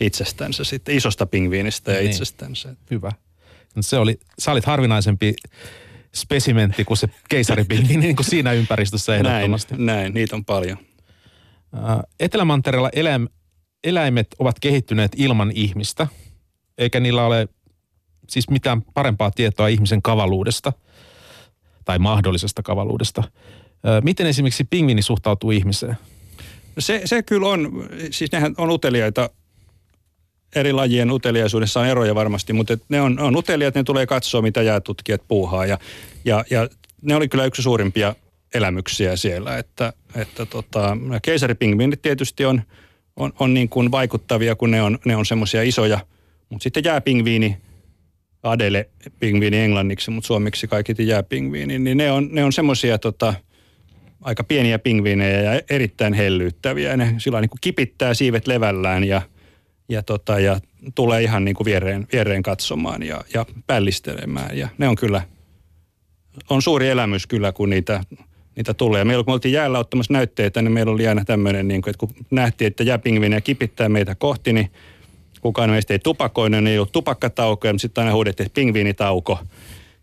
itsestänsä sitten, isosta pingviinistä ja Niin. itsestänsä. Hyvä. No Se oli, sä olit harvinaisempi spesimentti kuin se keisaripingviini niin kuin siinä ympäristössä Näin, ehdottomasti. näin, niitä on paljon. Ää, Etelämantereella eläim, eläimet ovat kehittyneet ilman ihmistä, eikä niillä ole siis mitään parempaa tietoa ihmisen kavaluudesta tai mahdollisesta kavaluudesta. Miten esimerkiksi pingviini suhtautuu ihmiseen? No Se, se kyllä on, siis nehän on uteliaita, eri lajien uteliaisuudessa on eroja varmasti, mutta ne on, on uteliaat, ne tulee katsoa, mitä jäätutkijat puuhaa ja, ja, ja ne oli kyllä yksi suurimpia elämyksiä siellä, että, että tota, keisaripingviinit tietysti on, on, on niin kuin vaikuttavia, kun ne on, ne on semmoisia isoja, mutta sitten jääpingviini, Adele pingviini englanniksi, mutta suomeksi kaikiti jääpingviini, niin ne on, ne on semmoisia tota, aika pieniä pingviinejä ja erittäin hellyyttäviä. Ne sillä niin kuin kipittää siivet levällään ja, ja, tota, ja tulee ihan niin kuin viereen, viereen katsomaan ja, ja pällistelemään. Ja ne on kyllä, on suuri elämys kyllä, kun niitä, niitä tulee. Meillä kun me oltiin jäällä ottamassa näytteitä, niin meillä oli aina tämmöinen, niin kuin, että kun nähtiin, että jääpingviinejä kipittää meitä kohti, niin kukaan meistä ei tupakoinut, niin ei ollut tupakkataukoja, mutta sitten aina huudettiin, että pingviinitauko.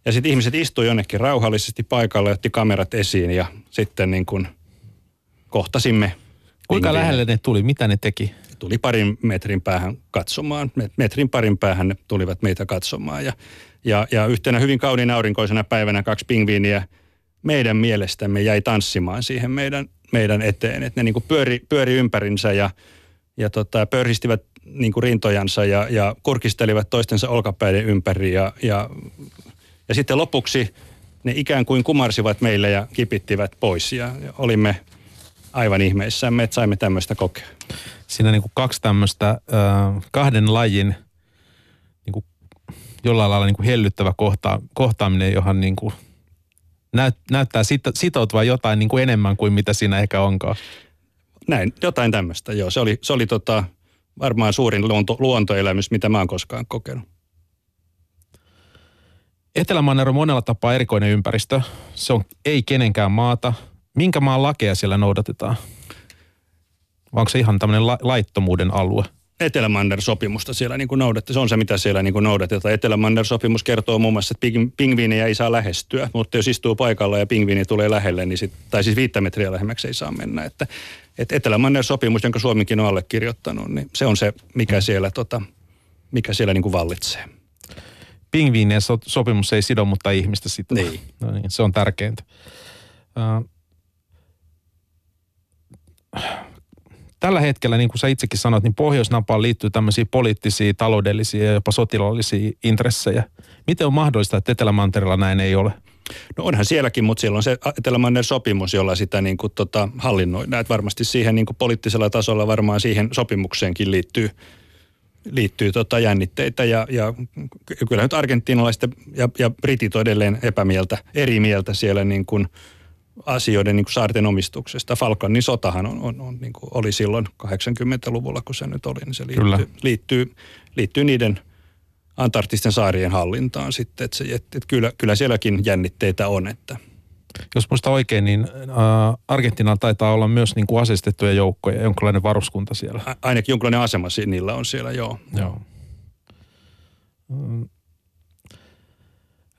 Ja sitten ihmiset istui jonnekin rauhallisesti paikalle, otti kamerat esiin ja sitten niin kuin kohtasimme. Kuinka pingviinejä. lähelle ne tuli? Mitä ne teki? Tuli parin metrin päähän katsomaan. Met- Metrin parin päähän ne tulivat meitä katsomaan. Ja, ja, ja yhtenä hyvin kauniin aurinkoisena päivänä kaksi pingviiniä meidän mielestämme jäi tanssimaan siihen meidän, meidän eteen. Että ne niin kuin pyöri, pyöri ympärinsä ja, ja tota, pörhistivät niin kuin rintojansa ja, ja kurkistelivat toistensa olkapäiden ympäri ja, ja, ja sitten lopuksi ne ikään kuin kumarsivat meille ja kipittivät pois ja ja olimme aivan ihmeissämme, että saimme tämmöistä kokea. Siinä niin kuin kaksi tämmöistä äh, kahden lajin niin kuin jollain lailla niin kuin hellyttävä kohta, kohtaaminen, johon niin kuin näyt, näyttää sit, sitoutuva jotain niin kuin enemmän kuin mitä siinä ehkä onkaan. Näin, jotain tämmöistä, joo. Se oli, se oli tota, varmaan suurin luonto, luontoelämys, mitä mä oon koskaan kokenut. Etelämanner on monella tapaa erikoinen ympäristö. Se on ei kenenkään maata. Minkä maan lakeja siellä noudatetaan? Vai onko se ihan tämmöinen la- laittomuuden alue? Etelämanner-sopimusta siellä niin noudatetaan. Se on se, mitä siellä niin noudatetaan. Etelämanner-sopimus kertoo muun muassa, että pingviinejä ei saa lähestyä, mutta jos istuu paikalla ja pingviini tulee lähelle, niin sit, tai siis viittä metriä lähemmäksi ei saa mennä. Että, että Etelämanner-sopimus, jonka Suomikin on allekirjoittanut, niin se on se, mikä siellä, tota, mikä siellä niin kuin vallitsee. Pingviinien so- sopimus ei sido, mutta ihmistä sitä. Niin. No niin, se on tärkeintä. Uh, tällä hetkellä, niin kuin sä itsekin sanoit, niin Pohjoisnapaan liittyy tämmöisiä poliittisia, taloudellisia ja jopa sotilaallisia intressejä. Miten on mahdollista, että Etelämantereella näin ei ole? No onhan sielläkin, mutta siellä on se Etelämanner sopimus, jolla sitä niin kuin, tota, hallinnoidaan. Että varmasti siihen niin kuin poliittisella tasolla varmaan siihen sopimukseenkin liittyy, liittyy tota jännitteitä ja, ja kyllä nyt argentiinalaiset ja, ja britit on edelleen epämieltä, eri mieltä siellä niin kuin – asioiden niin kuin saarten omistuksesta. Falklandin sotahan on, on, on, niin kuin oli silloin 80-luvulla, kun se nyt oli, niin se liittyy, liittyy, liittyy niiden antarktisten saarien hallintaan sitten. Että se, että, että kyllä, kyllä sielläkin jännitteitä on. Että. Jos muista oikein, niin äh, Argentiinalla taitaa olla myös niin kuin asestettuja joukkoja, jonkinlainen varuskunta siellä. A, ainakin jonkinlainen asema niillä on siellä, joo. joo. Mm.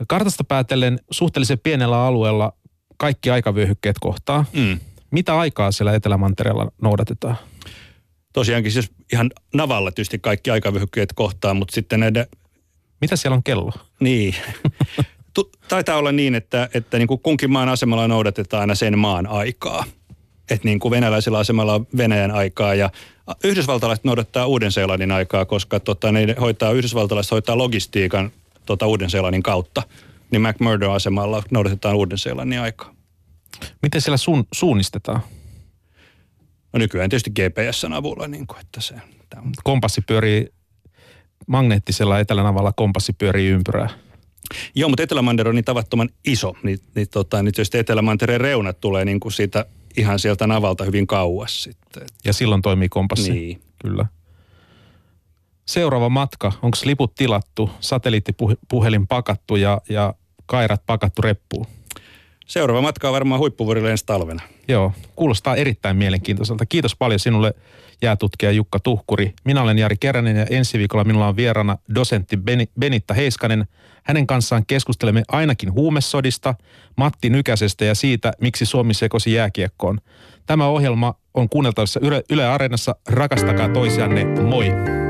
Kartasta päätellen suhteellisen pienellä alueella kaikki aikavyöhykkeet kohtaa. Mm. Mitä aikaa siellä Etelämantereella noudatetaan? Tosiaankin siis ihan navalla tietysti kaikki aikavyöhykkeet kohtaa, mutta sitten näiden... Mitä siellä on kello? Niin. Taitaa olla niin, että, että niin kuin kunkin maan asemalla noudatetaan aina sen maan aikaa. Että niin kuin venäläisellä asemalla on Venäjän aikaa ja yhdysvaltalaiset noudattaa Uuden-Seelannin aikaa, koska tota, ne hoitaa, yhdysvaltalaiset hoitaa logistiikan tota, Uuden-Seelannin kautta niin McMurdo-asemalla noudatetaan Uuden-Seelannin aikaa. Miten siellä suun, suunnistetaan? No nykyään tietysti GPSn avulla, niin kuin, että se... On. Kompassi pyörii magneettisella etelänavalla, kompassi pyörii ympyrää. Joo, mutta Etelämanter on niin tavattoman iso, niin, niin, tota, niin tietysti Etelämantereen reunat tulee niin kuin siitä ihan sieltä navalta hyvin kauas sitten. Ja silloin toimii kompassi. Niin. Kyllä. Seuraava matka, onko liput tilattu, satelliittipuhelin pakattu ja, ja kairat pakattu reppuun? Seuraava matka on varmaan huippuvuorille ensi talvena. Joo, kuulostaa erittäin mielenkiintoiselta. Kiitos paljon sinulle jäätutkija Jukka Tuhkuri. Minä olen Jari Keränen ja ensi viikolla minulla on vierana dosentti Benitta Heiskanen. Hänen kanssaan keskustelemme ainakin huumesodista, Matti Nykäsestä ja siitä, miksi Suomi sekosi jääkiekkoon. Tämä ohjelma on kuunneltavissa Yle, Yle Areenassa. Rakastakaa toisianne. Moi!